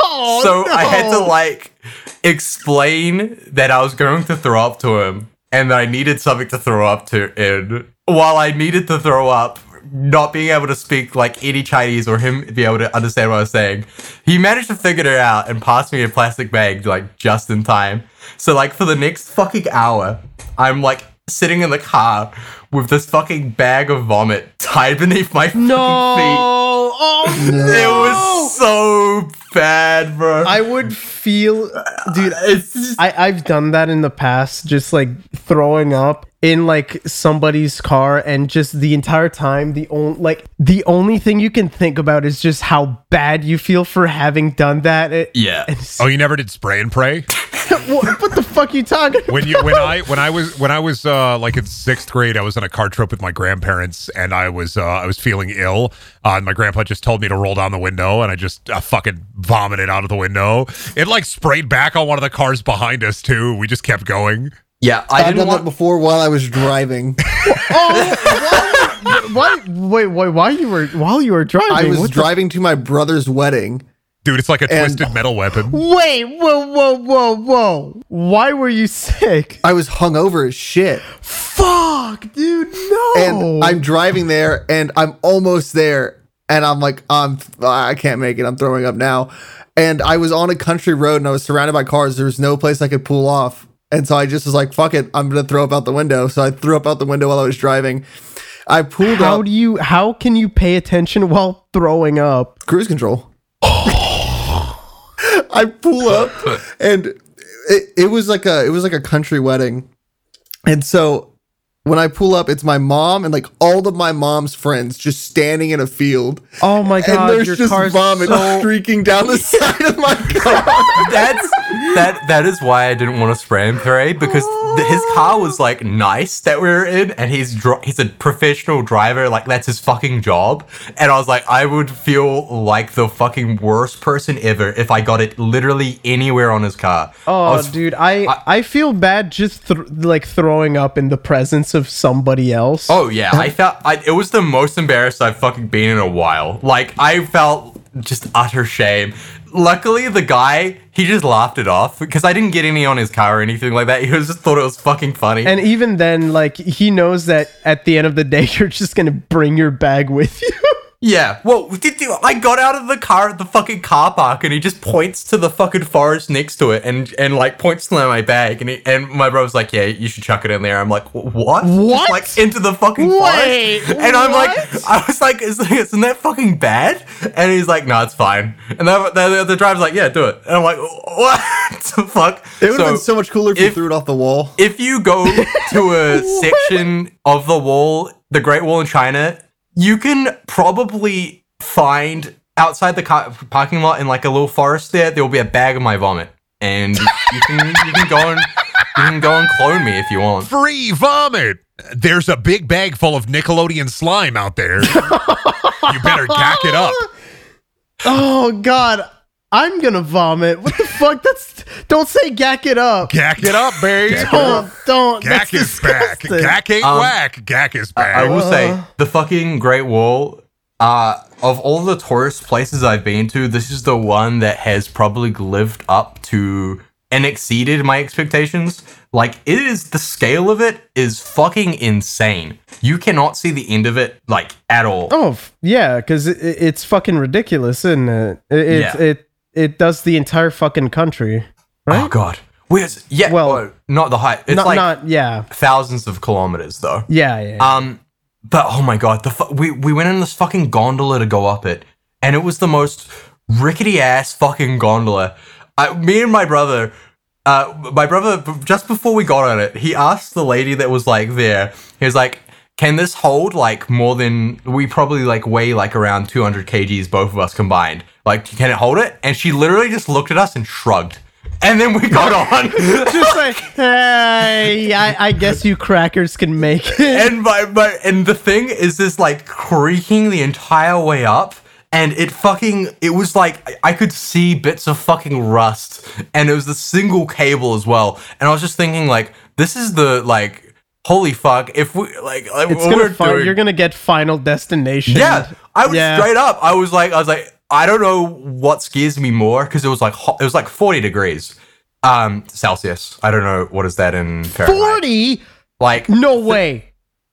Speaker 1: Oh,
Speaker 4: so I had to like explain that I was going to throw up to him and that I needed something to throw up to and while I needed to throw up not being able to speak like any Chinese or him be able to understand what I was saying. He managed to figure it out and pass me a plastic bag like just in time. So like for the next fucking hour, I'm like sitting in the car with this fucking bag of vomit tied beneath my fucking
Speaker 1: no.
Speaker 4: feet.
Speaker 1: Oh no.
Speaker 4: It was so bad, bro.
Speaker 1: I would feel, dude.
Speaker 4: Uh, it's just,
Speaker 1: I, I've done that in the past, just like throwing up in like somebody's car, and just the entire time, the only like the only thing you can think about is just how bad you feel for having done that. It,
Speaker 4: yeah. (laughs)
Speaker 3: Oh, you never did spray and pray? (laughs)
Speaker 1: what, what the fuck you talking? About?
Speaker 3: when you when I when I was when I was uh, like in sixth grade, I was on a car trip with my grandparents, and I was uh, I was feeling ill. Uh, and my grandpa just told me to roll down the window, and I just uh, fucking vomited out of the window. It like sprayed back on one of the cars behind us too. We just kept going.
Speaker 4: Yeah, I
Speaker 2: I've
Speaker 4: didn't
Speaker 2: done
Speaker 4: want
Speaker 2: that before while I was driving. (laughs)
Speaker 1: Oh, why, why? Wait, wait. While you were while you were driving,
Speaker 2: I was
Speaker 1: what the-
Speaker 2: driving to my brother's wedding.
Speaker 3: Dude, it's like a
Speaker 2: And-
Speaker 3: twisted metal weapon.
Speaker 1: Wait, whoa, whoa, whoa, whoa! Why were you sick?
Speaker 2: I was hungover as shit.
Speaker 1: Fuck, dude, no.
Speaker 2: And I'm driving there and I'm almost there. And I'm like, I'm I can't make it. I'm throwing up now. And I was on a country road and I was surrounded by cars. There was no place I could pull off. And so I just was like, fuck it, I'm gonna throw up out the window. So I threw up out the window while I was driving. I pulled
Speaker 1: how
Speaker 2: up
Speaker 1: do you? How can you pay attention while throwing up?
Speaker 2: cruise control. I pull up and it, it was like a it was like a country wedding. And so when I pull up, it's my mom and like all of my mom's friends just standing in a field.
Speaker 1: Oh my god!
Speaker 2: and
Speaker 1: god,
Speaker 2: there's
Speaker 1: your
Speaker 2: just
Speaker 1: car's
Speaker 2: vomit
Speaker 1: so
Speaker 2: streaking down the (laughs) side of my car. (laughs)
Speaker 4: that's that that is why I didn't want to spray and pray because th- his car was like nice that we were in and he's dri- he's a professional driver like that's his fucking job and I was like I would feel like the fucking worst person ever if I got it literally anywhere on his car. I
Speaker 1: Oh,
Speaker 4: was-
Speaker 1: dude, I, I feel bad just th- like throwing up in the presence of somebody else.
Speaker 4: Oh yeah, I (laughs) felt I, it was the most embarrassed I've fucking been in a while. Like I felt just utter shame. Luckily, the guy he just laughed it off because I didn't get any on his car or anything like that. (laughs) He was just thought it was fucking funny.
Speaker 1: And even then, like he knows that at the end of the day, (laughs) you're just gonna bring your bag with you.
Speaker 4: Yeah. Well, did you, I got out of the car at the fucking car park, and he just points to the fucking forest next to it, and and like points to my bag, and he, and my brother's like, "Yeah, you should chuck it in there." I'm like, "What?
Speaker 1: What?
Speaker 4: Just, like into the fucking
Speaker 1: Wait,
Speaker 4: forest?" And I'm like. I was like, "Is- "Isn't that fucking bad?" And he's like, "No, it's fine." And the, the, the driver's like, "Yeah, do it." And I'm like, "What the fuck?"
Speaker 2: It would have
Speaker 4: So-
Speaker 2: been so much cooler if, you
Speaker 4: if-
Speaker 2: threw it off the wall.
Speaker 4: if you go to a (laughs) section of the wall, the Great Wall in China, you can probably find outside the car- parking lot in like a little forest there. There will be a bag of my vomit, and you can you can go and you can go and clone me if you want.
Speaker 3: Free vomit. There's a big bag full of Nickelodeon slime out there. you better gack it up. (laughs)
Speaker 1: Oh God, I'm gonna vomit. What the fuck? That's don't say gack it up.
Speaker 3: Gack it up, babe.
Speaker 1: Don't don't.
Speaker 3: Gack
Speaker 1: that's
Speaker 3: is back. Gack ain't
Speaker 4: Um,
Speaker 3: whack. Gack is back.
Speaker 4: I will say
Speaker 1: Uh.
Speaker 4: the fucking Great Wall. Uh, of all the tourist places I've been to, this is the one that has probably lived up to and exceeded my expectations. Like it is the scale of it is fucking insane. You cannot see the end of it like at all.
Speaker 1: Oh f- yeah, because it, it- it's fucking ridiculous, isn't it? It it,
Speaker 4: Yeah.
Speaker 1: it it does the entire fucking country, right?
Speaker 4: Oh god. Where's yeah?
Speaker 1: Well-
Speaker 4: Well, not the height. It's
Speaker 1: not
Speaker 4: like
Speaker 1: not yeah
Speaker 4: thousands of kilometers though.
Speaker 1: yeah yeah. yeah.
Speaker 4: Um, but oh my god, the fu- we we went in this fucking gondola to go up it, and it was the most rickety ass fucking gondola. I, me and my brother, uh, my brother, just before we got on it, he asked the lady that was like there. He was like, "Can this hold like more than we probably like weigh like around 200 kgs both of us combined? Like, can it hold it?" And she literally just looked at us and shrugged, and then we got (laughs) on.
Speaker 1: Just like hey, I, I guess you crackers can make it.
Speaker 4: and my, my and the thing is this like creaking the entire way up and it fucking it was like I- could see bits of fucking rust and it was the single cable as well and I was just thinking like this is the like holy fuck if we like, like
Speaker 1: It's gonna
Speaker 4: we're
Speaker 1: fi-
Speaker 4: doing
Speaker 1: you're gonna get Final Destination.
Speaker 4: yeah I was
Speaker 1: Yeah.
Speaker 4: straight up I was like I was like I don't know what scares me more because it was like hot, it was like 40 degrees um Celsius I don't know what is that in Fahrenheit
Speaker 1: Forty?
Speaker 4: like
Speaker 1: No way.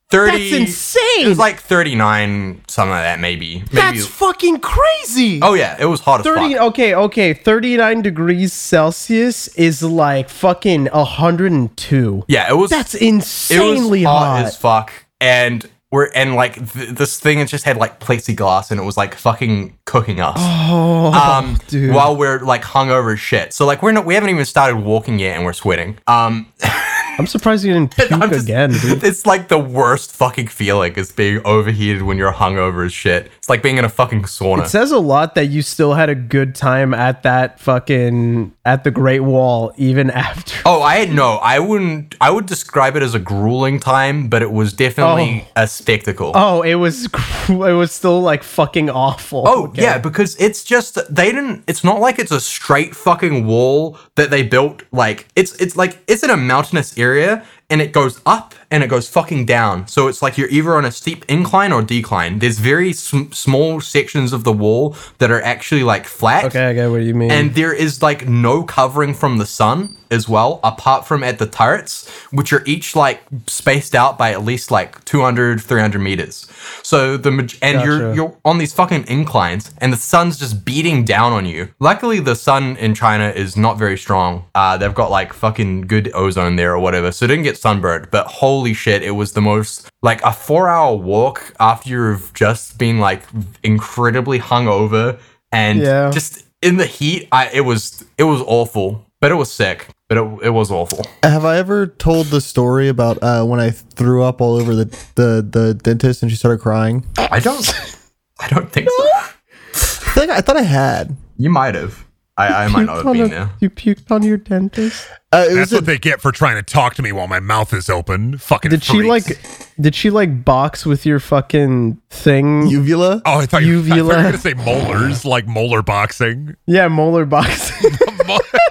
Speaker 4: 30
Speaker 1: That's insane.
Speaker 4: It was like 39, something like that, maybe. maybe.
Speaker 1: That's fucking crazy.
Speaker 4: oh, yeah, it was hot as
Speaker 1: 30
Speaker 4: fuck.
Speaker 1: okay okay 39 degrees celsius is like fucking 102
Speaker 4: Yeah, it was.
Speaker 1: that's
Speaker 4: it
Speaker 1: insanely
Speaker 4: was hot,
Speaker 1: hot,
Speaker 4: as fuck. And we're, and like, th- this thing, it just had like plexiglass and it was like fucking cooking us.
Speaker 1: oh
Speaker 4: um,
Speaker 1: dude.
Speaker 4: while we're like hungover as shit. So like, we're not, we haven't even started walking yet and we're sweating. Um, (laughs)
Speaker 1: i'm surprised you didn't (laughs) puke
Speaker 4: just-
Speaker 1: again dude
Speaker 4: it's like the worst fucking feeling is being overheated when you're hungover as shit. Like being in a fucking sauna.
Speaker 1: it says a lot that you still had a good time at that fucking at the great wall even (laughs) after
Speaker 4: Oh, I no, I wouldn't. I would describe it as a grueling time, but it was definitely oh. a spectacle. Oh,
Speaker 1: oh it was (laughs) it was still like fucking awful oh, Okay.
Speaker 4: yeah, because it's just they didn't. It's not like it's a straight fucking wall that they built. Like it's it's like it's in a mountainous area and it goes up and it goes fucking down. So it's like you're either on a steep incline or decline. There's very sm- small sections of the wall that are actually like flat.
Speaker 1: okay i get what you mean
Speaker 4: And there is like no covering from the sun as well, apart from at the turrets, which are each like spaced out by at least like 200, 300 meters. So the and you're you're on these fucking inclines, and the sun's just beating down on you. Luckily, the sun in China is not very strong. Uh, they've got like fucking good ozone there or whatever, so didn't get sunburned. But holy shit, it was the most like a four hour walk after you've just been like incredibly hungover and
Speaker 1: Yeah.
Speaker 4: just in the heat. I it was it was awful, but it was sick. But it, it was awful.
Speaker 2: Have I ever told the story about uh, when I threw up all over the, the, the dentist and she started crying?
Speaker 4: I don't. I don't think so.
Speaker 2: I, think I thought I had.
Speaker 4: You might have. I, I might not have been
Speaker 1: a-
Speaker 4: there.
Speaker 1: you puked on your dentist
Speaker 2: Uh,
Speaker 3: That's
Speaker 2: was
Speaker 3: what they get for trying to talk to me while my mouth is open. Fucking
Speaker 1: did she like did she like box with your fucking thing
Speaker 2: uvula.
Speaker 3: Oh, I thought you, I thought you were
Speaker 1: Uvula.
Speaker 3: gonna say molars, like molar boxing.
Speaker 1: yeah molar boxing (laughs) (laughs)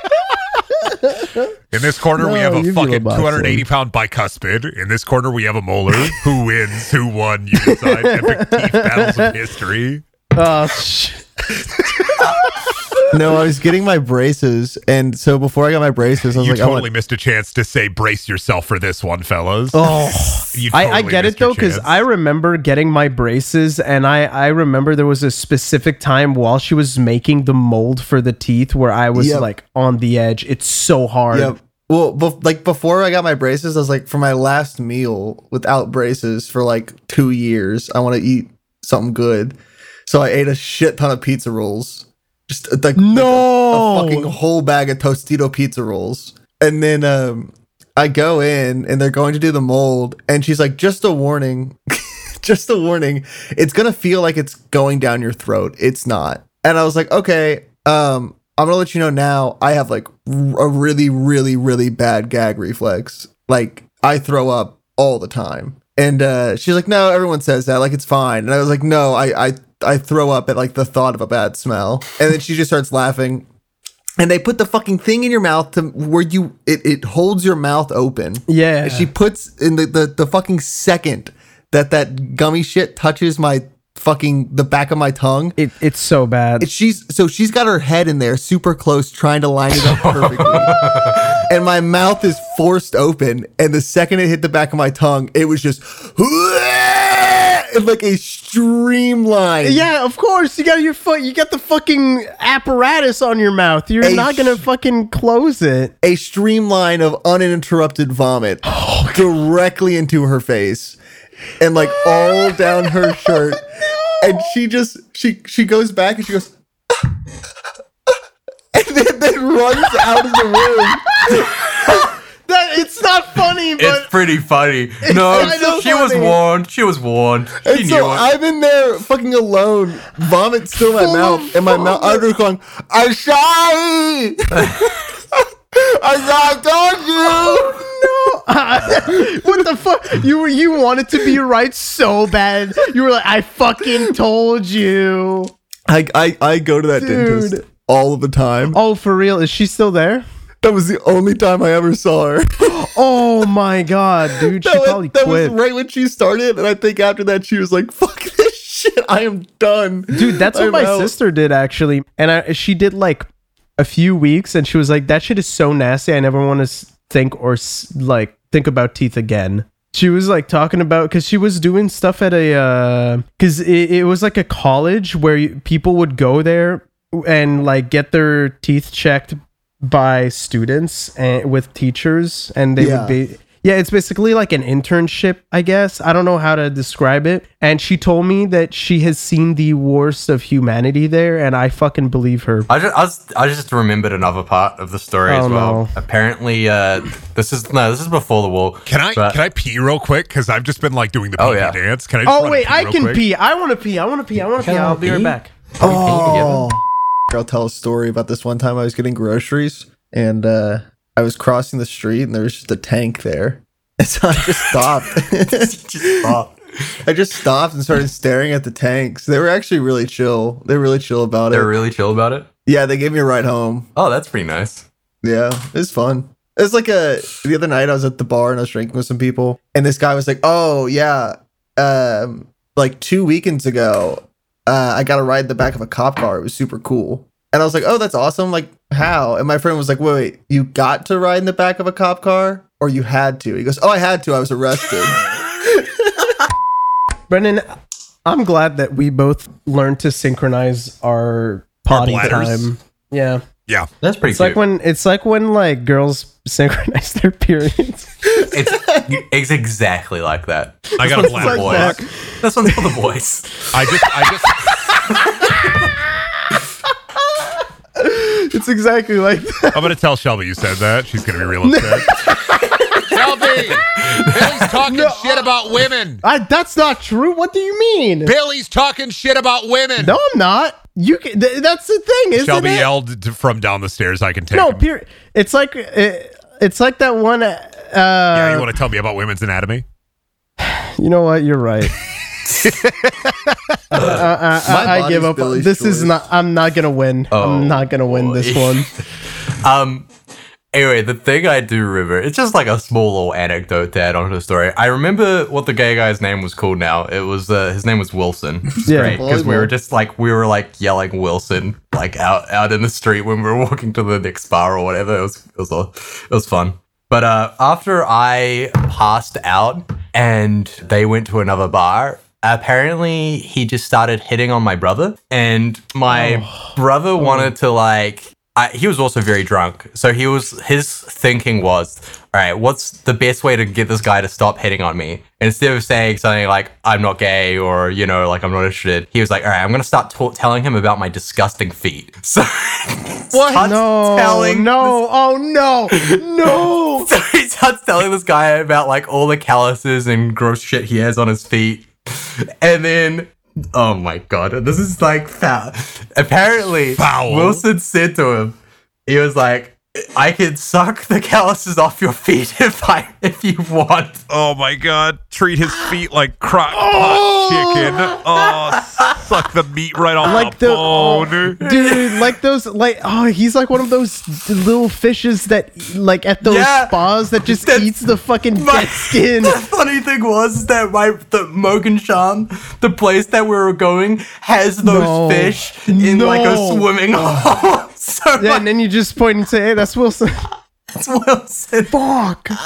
Speaker 1: (laughs)
Speaker 3: In this corner, we have a fucking 280 pound bicuspid. In this corner, we have a molar. (laughs) who wins? Who won? You decide. Epic teeth battles of history. (laughs)
Speaker 1: oh shit
Speaker 2: no, I was getting my braces, and so before I got my braces, I was
Speaker 3: You
Speaker 2: like, I
Speaker 3: totally
Speaker 2: want,
Speaker 3: missed a chance to say brace yourself for this one, fellas.
Speaker 1: Oh,
Speaker 3: You
Speaker 1: I, I get it though because. I remember getting my braces, and I I remember there was a specific time while she was making the mold for the teeth where I was
Speaker 2: Yep.
Speaker 1: like on the edge. It's so hard.
Speaker 2: yeah. Well, bef- like before I got my braces, I was like, for my last meal without braces for like two years, I want to eat something good. So I ate a shit ton of pizza rolls. Just uh, like
Speaker 1: No.
Speaker 2: a fucking whole bag of Tostito pizza rolls. And then um, I go in and they're going to do the mold. And she's like, just a warning. (laughs) just a warning. It's going to feel like it's going down your throat. It's not. And I was like, okay, um, I'm going to let you know now. I have like r- a really, really, really bad gag reflex. Like I throw up all the time. And uh, she's like, no, everyone says that. Like it's fine. And I was like, no, I, I, I throw up at like the thought of a bad smell. And then she just starts laughing and they put the fucking thing in your mouth to where you it, it holds your mouth open.
Speaker 1: Yeah.
Speaker 2: And she puts in the, the the fucking second that that gummy shit touches my fucking the back of my tongue.
Speaker 1: It, it's so bad.
Speaker 2: It, she's so she's got her head in there super close trying to line it up (laughs) perfectly. and my mouth is forced open and the second it hit the back of my tongue, it was just (laughs) like a streamline.
Speaker 1: yeah, of course. You got your foot. You got the fucking apparatus on your mouth. You're
Speaker 2: A
Speaker 1: not gonna
Speaker 2: sh-
Speaker 1: fucking close it.
Speaker 2: a streamline of uninterrupted vomit (laughs) oh directly into her face and like all down her shirt and she just she she goes back and she goes (laughs) and then, then runs out of the room (laughs)
Speaker 1: That it's not funny, but
Speaker 4: It's pretty funny. No,
Speaker 1: kinda
Speaker 4: she was warned. She was warned. She
Speaker 2: and
Speaker 4: knew
Speaker 2: so
Speaker 4: it.
Speaker 2: I'm in there fucking alone, vomit still in my mouth, and my mouth I'm just going, I'm sorry. I I told you. (laughs)
Speaker 1: what the fuck? You were you wanted to be right so bad. You were like, I fucking told you.
Speaker 2: I, I I go to that
Speaker 1: Dude.
Speaker 2: dentist all of the time.
Speaker 1: Oh, for real? Is she still there?
Speaker 2: That was the only time I ever saw her. (laughs)
Speaker 1: Oh my god, dude. She
Speaker 2: that was,
Speaker 1: probably
Speaker 2: that
Speaker 1: quit.
Speaker 2: was right when she started, and I think after that she was like, "Fuck this shit, I am done."
Speaker 1: Dude, that's what
Speaker 2: I'm
Speaker 1: my
Speaker 2: out."
Speaker 1: sister did actually. And I, she did like a few weeks and she was like, that shit is so nasty. I never want to think or like think about teeth again. She was like talking about because she was doing stuff at a uh, because it, it was like a college where you, people would go there and like get their teeth checked by students and with teachers and they
Speaker 2: Yeah.
Speaker 1: would be yeah it's basically like an internship i guess i don't know how to describe it and she told me that she has seen the worst of humanity there and i fucking believe her
Speaker 4: I just, I, was, I just remembered another part of the story
Speaker 1: Oh,
Speaker 4: as well.
Speaker 1: no.
Speaker 4: Apparently, uh, this is no, this is before the wall.
Speaker 3: Can I
Speaker 4: but-
Speaker 3: can I pee real quick? Because I've just been like doing the pee
Speaker 4: Oh, yeah.
Speaker 3: dance. Can I? Just
Speaker 1: oh wait
Speaker 3: and
Speaker 1: i can
Speaker 3: quick?
Speaker 1: pee i want to pee i want to pee i want to pee i'll
Speaker 4: I
Speaker 1: be right back
Speaker 4: Are we?
Speaker 2: I'll tell a story about this one time I was getting groceries, and uh, I was crossing the street, and there was just a tank there, (laughs) and so I just stopped. (laughs)
Speaker 4: Just. (laughs)
Speaker 2: I just stopped and started staring at the tanks. They were actually really chill. They were really chill about it.
Speaker 4: They're really chill about it.
Speaker 2: yeah, they gave me a ride home.
Speaker 4: Oh, that's pretty nice.
Speaker 2: Yeah, it was fun. It was like a the other night I was at the bar and I was drinking with some people, and this guy was like, "Oh yeah, um, like two weekends ago, uh, I got a ride in the back of a cop car. It was super cool." And I was like, "Oh, that's awesome! Like how?" And my friend was like, "Wait, wait, you got to ride in the back of a cop car, or you had to?" He goes, "Oh, I had to. I was arrested." (laughs)
Speaker 1: brendan i'm glad that we both learned to synchronize our potty
Speaker 3: bladders?
Speaker 1: time yeah
Speaker 3: Yeah.
Speaker 4: That's pretty
Speaker 1: it's
Speaker 4: cute.
Speaker 1: like when it's like when like girls (laughs) synchronize their periods
Speaker 4: it's, it's exactly like that.
Speaker 3: I got a
Speaker 4: This one's for the
Speaker 3: bladder.
Speaker 4: boys. This one's for the boys.
Speaker 3: I just I just (laughs)
Speaker 1: it's exactly like that.
Speaker 3: I'm gonna tell Shelby you said that. She's gonna be real upset. (laughs) Shelby, (laughs) Billy's talking shit about women.
Speaker 1: I, that's not true. What do you mean?
Speaker 3: Billy's talking shit about women.
Speaker 1: No, I'm not. You can, th- that's the thing, isn't
Speaker 3: Shelby
Speaker 1: it?
Speaker 3: yelled to, from down the stairs. I can take.
Speaker 1: no,
Speaker 3: him.
Speaker 1: period. It's like it, it's like that one. Uh,
Speaker 3: yeah, you want to tell me about women's anatomy? (sighs)
Speaker 1: you know what? You're right. Uh, uh, I, I give up.
Speaker 2: Billy's
Speaker 1: This is not. I'm not gonna win.
Speaker 4: Oh,
Speaker 1: I'm not gonna win this one. (laughs)
Speaker 4: Um, Anyway, the thing I do remember, it's just like a small little anecdote to add onto the story. I remember what the gay guy's name was called now. It was, uh, his name was Wilson.
Speaker 1: Yeah.
Speaker 4: because we were just like, we were like yelling Wilson, like out, out in the street when we were walking to the next bar or whatever. It was, it was, a- it was fun. But uh, after I passed out and they went to another bar, apparently he just started hitting on my brother. And my oh. brother oh. wanted to like, I, he was also very drunk. So he was, his thinking was, all right, what's the best way to get this guy to stop hitting on me? And instead of saying something like, I'm not gay or, you know, like I'm not interested, he was like, all right, I'm going to start ta- telling him about my disgusting feet. (laughs) So,
Speaker 1: What? No,
Speaker 4: telling
Speaker 1: no, oh no, no. (laughs)
Speaker 4: so he starts telling this guy about like all the calluses and gross shit he has on his feet. (laughs) And then, oh my god, this is like foul. Apparently,
Speaker 3: Foul.
Speaker 4: Wilson said to him, he was like, I can suck the calluses off your feet if I if you want.
Speaker 3: Oh my god. Treat his feet like crock pot oh! chicken. Oh, suck the meat right off
Speaker 1: Like
Speaker 3: the
Speaker 1: the- oh,
Speaker 3: bone.
Speaker 1: Dude, like those, like oh, he's like one of those little fishes that, like at those
Speaker 4: Yeah.
Speaker 1: spas that just
Speaker 4: That's-
Speaker 1: eats the fucking
Speaker 4: My-
Speaker 1: dead skin.
Speaker 4: The (laughs) funny thing was that my the Mogan Shan, the place that we were going, has those
Speaker 1: No.
Speaker 4: fish in like a swimming (laughs) hole. (laughs) so
Speaker 1: Yeah, and then you just point and say, "Hey, that's Wilson." (laughs)
Speaker 4: that's Wilson.
Speaker 1: Fuck. (laughs)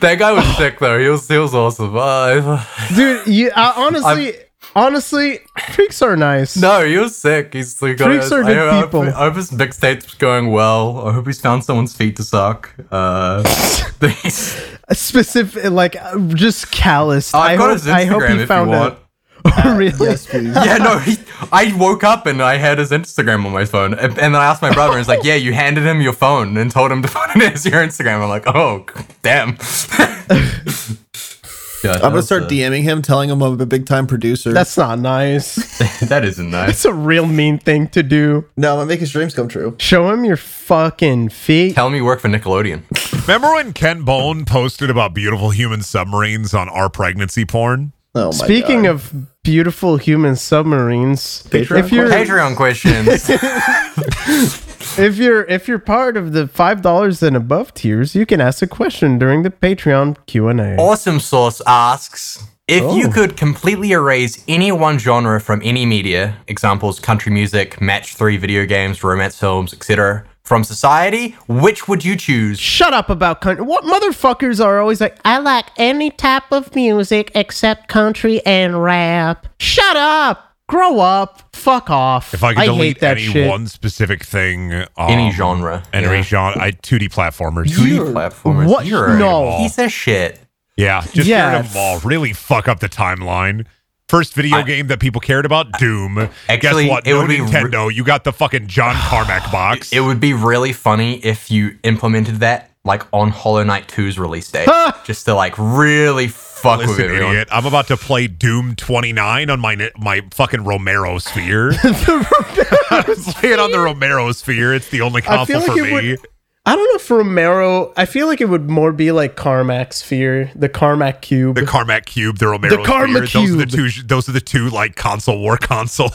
Speaker 4: That guy was sick though. He was he was awesome. Uh,
Speaker 1: Dude, you uh, honestly, honestly, freaks are nice.
Speaker 4: no, he was sick. He's like,
Speaker 1: Freaks are good
Speaker 4: I, hope-
Speaker 1: people.
Speaker 4: I hope his mixtape's going well. I hope he's found someone's feet to suck. Uh, he's-
Speaker 1: specific, like uh, just callous. I
Speaker 4: I've got
Speaker 1: hope,
Speaker 4: his
Speaker 1: I hope
Speaker 4: Instagram
Speaker 1: he
Speaker 4: if
Speaker 1: found
Speaker 4: you want. (laughs)
Speaker 1: out. Oh, uh, really?
Speaker 2: Yes, please.
Speaker 4: yeah, no, he, I woke up and I had his Instagram on my phone. And and then I asked my brother, and he's like, Yeah, you handed him your phone and told him to put it as your Instagram. I'm like, Oh, damn. (laughs) yeah,
Speaker 2: I'm gonna start uh, DMing him, telling him I'm a big time producer.
Speaker 1: That's not nice. (laughs)
Speaker 4: That isn't nice.
Speaker 1: That's a real mean thing to do.
Speaker 2: no, I'm gonna make his dreams come true.
Speaker 1: Show him your fucking feet.
Speaker 4: Tell him you work for Nickelodeon.
Speaker 3: Remember when Ken Bone posted about beautiful human submarines on our pregnancy porn?
Speaker 2: Oh my
Speaker 1: Speaking
Speaker 2: God.
Speaker 1: of beautiful human submarines,
Speaker 2: Patreon
Speaker 1: if you're
Speaker 4: Patreon questions. (laughs)
Speaker 1: if you're if you're part of the five dollars and above tiers, you can ask a question during the Patreon Q and A.
Speaker 4: Awesome Source asks if you
Speaker 1: Oh.
Speaker 4: could completely erase any one genre from any media, examples country music, match three video games, romance films, etc., from society, which would you choose?
Speaker 1: Shut up about country. What motherfuckers are always like? I like any type of music except country and rap. Shut up. Grow up. Fuck off.
Speaker 3: If I could
Speaker 1: hate
Speaker 3: delete
Speaker 1: that
Speaker 3: any
Speaker 1: shit.
Speaker 3: one specific thing, um,
Speaker 4: Any genre.
Speaker 3: any
Speaker 4: Yeah.
Speaker 3: genre, I 2D platformers.
Speaker 4: 2D platformers.
Speaker 1: What?
Speaker 4: You're
Speaker 1: No.
Speaker 4: a piece of shit.
Speaker 3: Yeah, just
Speaker 1: Yeah.
Speaker 3: get rid of them all. Really fuck up the timeline. First video
Speaker 4: I-
Speaker 3: game that people cared about, Doom.
Speaker 4: Actually,
Speaker 3: Guess what?
Speaker 4: it
Speaker 3: no
Speaker 4: would be re-
Speaker 3: Nintendo. you got the fucking John (sighs) Carmack box.
Speaker 4: It would be really funny if you implemented that like on Hollow Knight 2's release date. (laughs) just to like really fuck with
Speaker 3: Listen,
Speaker 4: everyone.
Speaker 3: idiot. I'm about to play Doom 29 on my my fucking Romero sphere. (laughs) (laughs) play it on the Romero sphere. It's the only console
Speaker 1: like
Speaker 3: for me.
Speaker 1: would. I don't know if Romero. I feel like it would more be like Carmack Sphere, the Carmack Cube.
Speaker 3: The Carmack Cube, the Romero
Speaker 1: The Karma
Speaker 3: sphere. Those are the
Speaker 1: Cube.
Speaker 3: two. Those are the two like console war (laughs) console.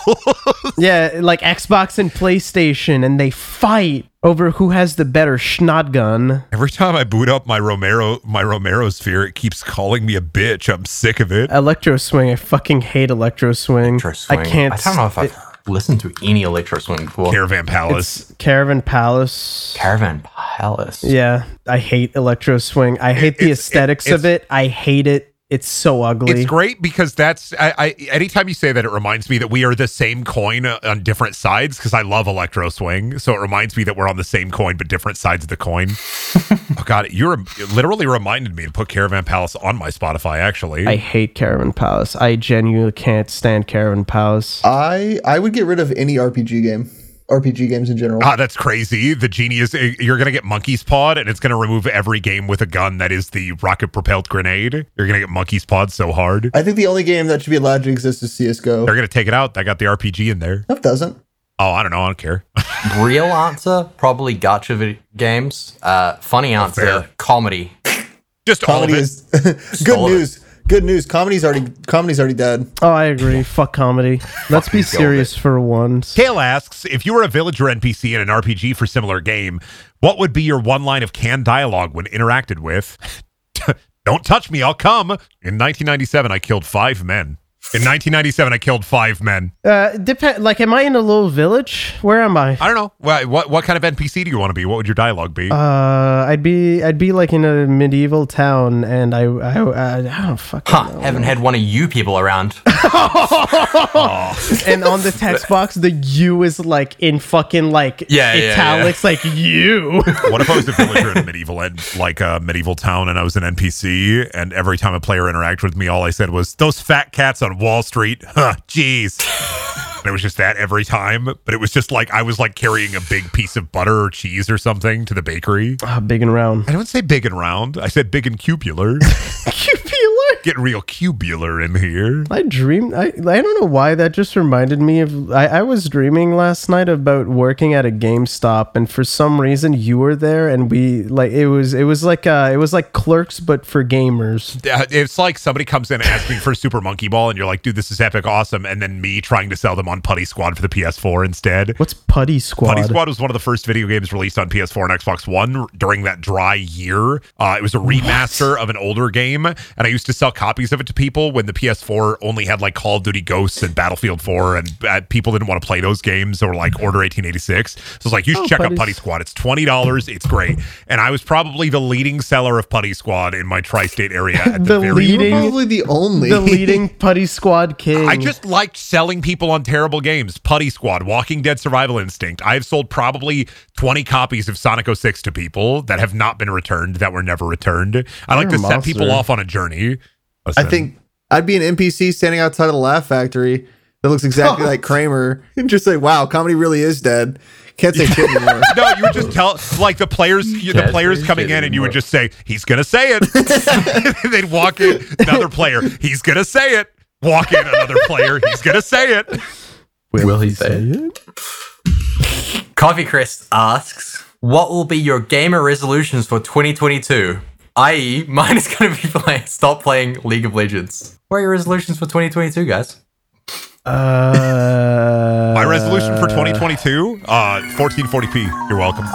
Speaker 1: yeah, like Xbox and PlayStation, and they fight over who has the better shotgun.
Speaker 3: Every time I boot up my Romero my Romero sphere, it keeps calling me a bitch. I'm sick of it.
Speaker 1: Electro Swing. I fucking hate Electro Swing.
Speaker 4: Electro Swing.
Speaker 1: I can't.
Speaker 4: I don't know if I've listened to any Electro Swing before.
Speaker 3: Caravan Palace.
Speaker 1: It's Caravan Palace.
Speaker 4: Caravan Palace.
Speaker 1: Yeah, I hate Electro Swing. I hate the
Speaker 3: it's-
Speaker 1: aesthetics
Speaker 3: it-
Speaker 1: of it. I hate it. It's so ugly.
Speaker 3: It's great because that's I, I anytime you say that it reminds me that we are the same coin uh, on different sides because I love electro swing so it reminds me that we're on the same coin but different sides of the coin. (laughs) oh god, you are literally reminded me to put Caravan Palace on my Spotify actually.
Speaker 1: I hate Caravan Palace. I genuinely can't stand Caravan Palace.
Speaker 2: I I would get rid of any RPG game, RPG games in general.
Speaker 3: Ah, that's crazy. The genius, eh, you're going to get Monkey's Pod, and it's going to remove every game with a gun that is the rocket propelled grenade. You're going to get Monkey's Pod so hard.
Speaker 2: I think the only game that should be allowed to exist is CS:GO.
Speaker 3: They're going to take it out. I got the RPG in there.
Speaker 2: No, it doesn't.
Speaker 3: Oh, I don't know. I don't care. (laughs)
Speaker 4: Real answer, probably gotcha vid- games. Uh, funny answer,
Speaker 3: fair.
Speaker 4: comedy.
Speaker 3: Just all of
Speaker 2: Comedy
Speaker 3: it.
Speaker 2: is (laughs) good
Speaker 4: Stole it.
Speaker 2: News. good news. Comedy's already comedy's already dead.
Speaker 1: Oh, I agree. Fuck comedy. Let's be serious for once.
Speaker 3: Kale asks if you were a villager NPC in an RPG for similar game, what would be your one line of canned dialogue when interacted with? (laughs) Don't touch me, I'll come. In 1997, I killed five men. In 1997, I killed five men.
Speaker 1: Uh, depend. Like, am I in a little village? Where am I?
Speaker 3: I don't know. What what, what kind of NPC do you want to be? What would your dialogue be?
Speaker 1: Uh, I'd be I'd be like in a medieval town, and I I, I, I don't fucking
Speaker 4: Huh,
Speaker 1: know.
Speaker 4: haven't had one of you people around. (laughs)
Speaker 1: And on the text (laughs) box, the U is like in fucking like
Speaker 4: Yeah, yeah,
Speaker 1: italics, like you. (laughs)
Speaker 3: what if I was a villager in a medieval and like a medieval town, and I was an NPC, and every time a player interacted with me, all I said was "those fat cats on Wall Street." (laughs) Huh, jeez. And it was just that every time, but it was just like I was like carrying a big piece of butter or cheese or something to the bakery.
Speaker 1: Ah, big and round.
Speaker 3: I don't say big and round. I said big and cubular.
Speaker 1: Cupular. (laughs)
Speaker 3: Getting real cubular in here.
Speaker 1: I dreamed. I I don't know why that just reminded me of. I, I was dreaming last night about working at a GameStop, and for some reason you were there, and we like it was it was like uh it was like Clerks but for gamers.
Speaker 3: Uh, It's like somebody comes in asking for Super Monkey Ball, and you're like, dude, this is epic, awesome. And then me trying to sell them on Putty Squad for the PS4 instead.
Speaker 1: What's Putty Squad?
Speaker 3: Putty Squad was one of the first video games released on PS4 and Xbox One during that dry year. Uh, it was a remaster of an older game, and I used to sell copies of it to people when the PS4 only had like Call of Duty Ghosts and Battlefield 4, and uh, people didn't want to play those games or like Order 1886. So it's like, you should
Speaker 1: Oh,
Speaker 3: check out
Speaker 1: Putty
Speaker 3: Putty Squad. It's twenty dollars. It's great, and I was probably the leading seller of Putty Squad in my tri-state area at the,
Speaker 1: The
Speaker 3: very
Speaker 1: leading-
Speaker 2: probably the only.
Speaker 1: the leading (laughs) Putty Squad king.
Speaker 3: I just liked selling people on terrible games. Putty Squad, Walking Dead Survival Instinct. I've sold probably 20 copies of Sonic 06 to people that have not been returned, that were never returned. I like
Speaker 1: You're
Speaker 3: to
Speaker 1: a
Speaker 3: set people off on a journey.
Speaker 2: Oh,
Speaker 3: I
Speaker 2: think I'd be an NPC standing outside of the Laugh Factory that looks exactly (laughs) like Kramer and just say, "Wow, comedy really is dead." Can't say shit anymore. (laughs)
Speaker 3: No, you would just tell like the players, the players coming
Speaker 4: shit
Speaker 3: in, and you would just say, "He's gonna say it." (laughs) They'd walk in, another player, "He's gonna say it." Walk in, another player, "He's gonna say it."
Speaker 4: Will he say
Speaker 1: it?
Speaker 4: Coffee Chris asks, "What will be your gamer resolutions for 2022?" I.e., (laughs) mine is going to be play, stop playing League of Legends. What are your resolutions for 2022, guys?
Speaker 1: Uh,
Speaker 3: My resolution for 2022, uh, 1440p. You're welcome.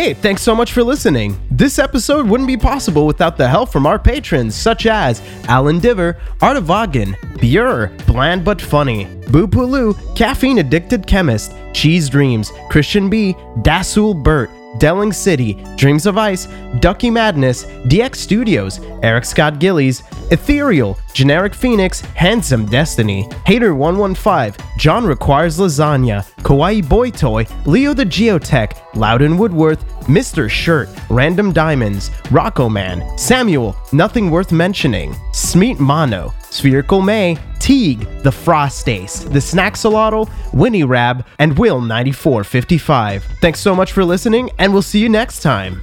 Speaker 1: Hey, thanks so much for listening. This episode wouldn't be possible without the help from our patrons such as Alan Diver, Art of Vaughan, Bure, Bland But Funny, Boo Pulu, Caffeine Addicted Chemist, Cheese Dreams, Christian B, Dasul Burt, Delling City, Dreams of Ice, Ducky Madness, DX Studios, Eric Scott Gillies, Ethereal, Generic Phoenix, Handsome Destiny, Hater115, John Requires Lasagna, Kawaii Boy Toy, Leo the Geotech, Loudon Woodworth, Mr. Shirt, Random Diamonds, Rocco Man, Samuel, Nothing Worth Mentioning, Smeet Mono, Spherical May, Teague, The Frost Ace, The Snacksalotl, Winnie Rab, and Will9455. Thanks so much for listening, and we'll see you next time.